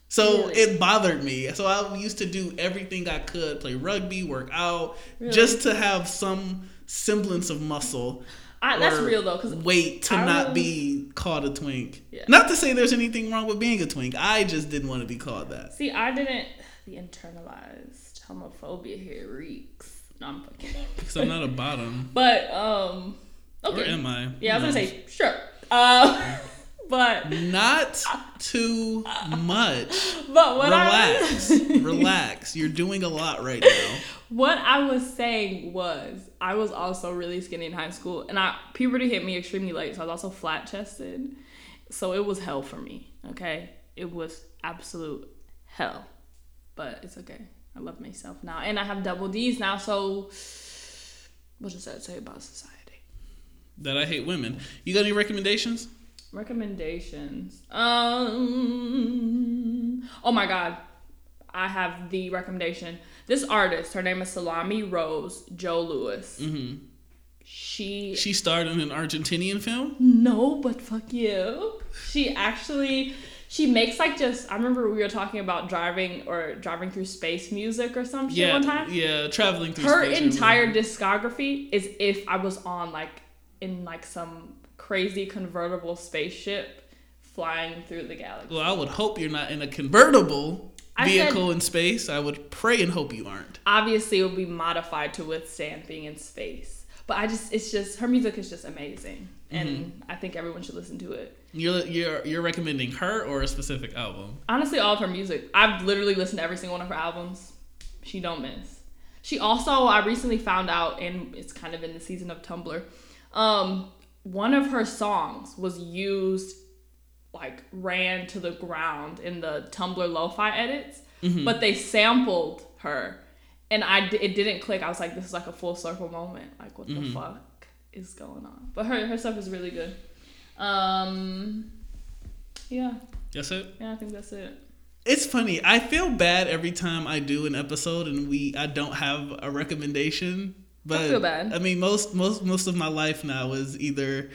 So really? it bothered me. So I used to do everything I could, play rugby, work out, really? just to have some semblance of muscle. I, that's real though, because wait to I not be called a twink. Yeah. Not to say there's anything wrong with being a twink. I just didn't want to be called that. See, I didn't. The internalized homophobia here reeks. No, I'm fucking. Because I'm not a bottom. But um. Okay. Or am I? Yeah, I was gonna say sure. Uh, but not too much. But what relax, I was, relax. You're doing a lot right now. What I was saying was I was also really skinny in high school, and I puberty hit me extremely late, so I was also flat chested. So it was hell for me. Okay, it was absolute hell, but it's okay. I love myself now, and I have double D's now. So, what does that say about society? That I hate women. You got any recommendations? Recommendations. Um. Oh my god, I have the recommendation. This artist, her name is Salami Rose Joe Louis. Mm-hmm. She she starred in an Argentinian film. No, but fuck you. She actually she makes like just I remember we were talking about driving or driving through space music or some shit yeah, one time. Yeah, traveling through space. her entire music. discography is if I was on like in like some crazy convertible spaceship flying through the galaxy. Well, I would hope you're not in a convertible vehicle said, in space. I would pray and hope you aren't. Obviously, it would be modified to withstand being in space. But I just, it's just, her music is just amazing. And mm-hmm. I think everyone should listen to it. You're you're you're recommending her or a specific album? Honestly, all of her music. I've literally listened to every single one of her albums. She don't miss. She also I recently found out, and it's kind of in the season of Tumblr. Um, one of her songs was used like ran to the ground in the Tumblr lo-fi edits, Mm-hmm. but they sampled her, and I it didn't click. I was like, this is like a full circle moment. Like, what Mm-hmm. the fuck is going on? But her her stuff is really good. Um, yeah, That's it. yeah, I think that's it. It's funny. I feel bad every time I do an episode and we I don't have a recommendation. But feel bad. I mean, most most most of my life now is either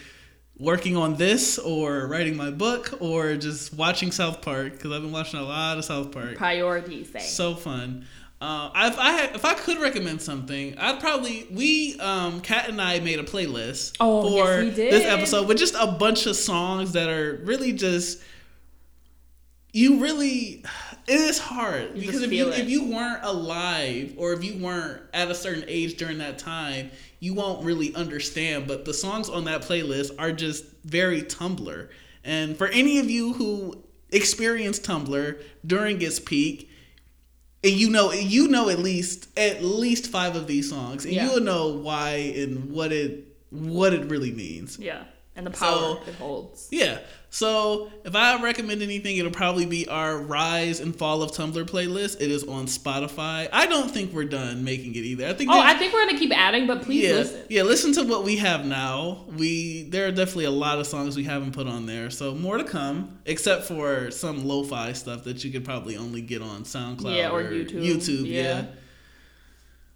working on this or writing my book or just watching South Park because I've been watching a lot of South Park. Priorities, say. So fun. Uh, if I had, if I could recommend something, I'd probably we um Kat and I made a playlist Oh, for yes, this episode with just a bunch of songs that are really just you really it is hard You because if you it. if you weren't alive or if you weren't at a certain age during that time, you won't really understand. But the songs on that playlist are just very Tumblr. And for any of you who experienced Tumblr during its peak, and you know you know at least at least five of these songs, and Yeah. you'll know why and what it what it really means. Yeah, and the power So- it holds. Yeah. So if I recommend anything, it'll probably be our Rise and Fall of Tumblr playlist. It is on Spotify. I don't think we're done making it either. I think. Oh, I think we're gonna keep adding, but please yeah, listen. yeah. Listen to what we have now. We there are definitely a lot of songs we haven't put on there, so more to come. Except for some lo-fi stuff that you could probably only get on SoundCloud Yeah, or YouTube. YouTube, yeah. Yeah.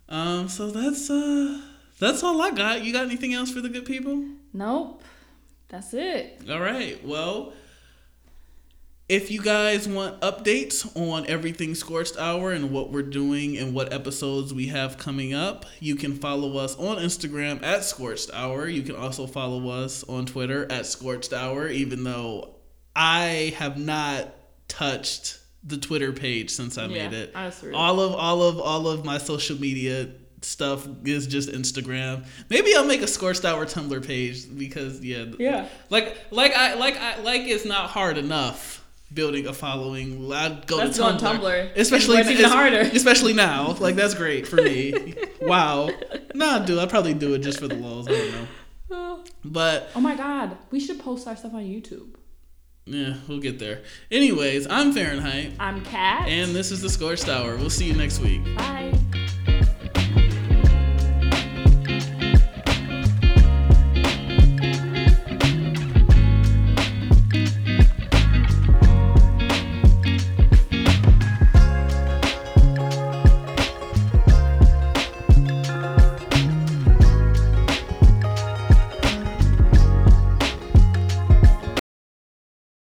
Um. So that's uh that's all I got. You got anything else for the good people? Nope, that's it. All right. Well, if you guys want updates on everything Scorched Hour and what we're doing and what episodes we have coming up, you can follow us on Instagram at Scorched Hour. You can also follow us on Twitter at Scorched Hour, even though I have not touched the Twitter page since I Yeah, made it. real. All of all of all of my social media stuff is just Instagram. Maybe I'll make a Scorched Hour Tumblr page because yeah, Yeah. like like I like I like it's not hard enough building a following. I'd go Let's to go Tumblr, on Tumblr. especially It's even harder. especially now. Like that's great for me. wow. Nah, dude, I'd probably do it just for the lulz. I don't know. But Oh my god, we should post our stuff on YouTube. yeah, we'll get there. Anyways, I'm Fahrenheit, I'm Kat. and this is the Scorched Hour. We'll see you next week. Bye.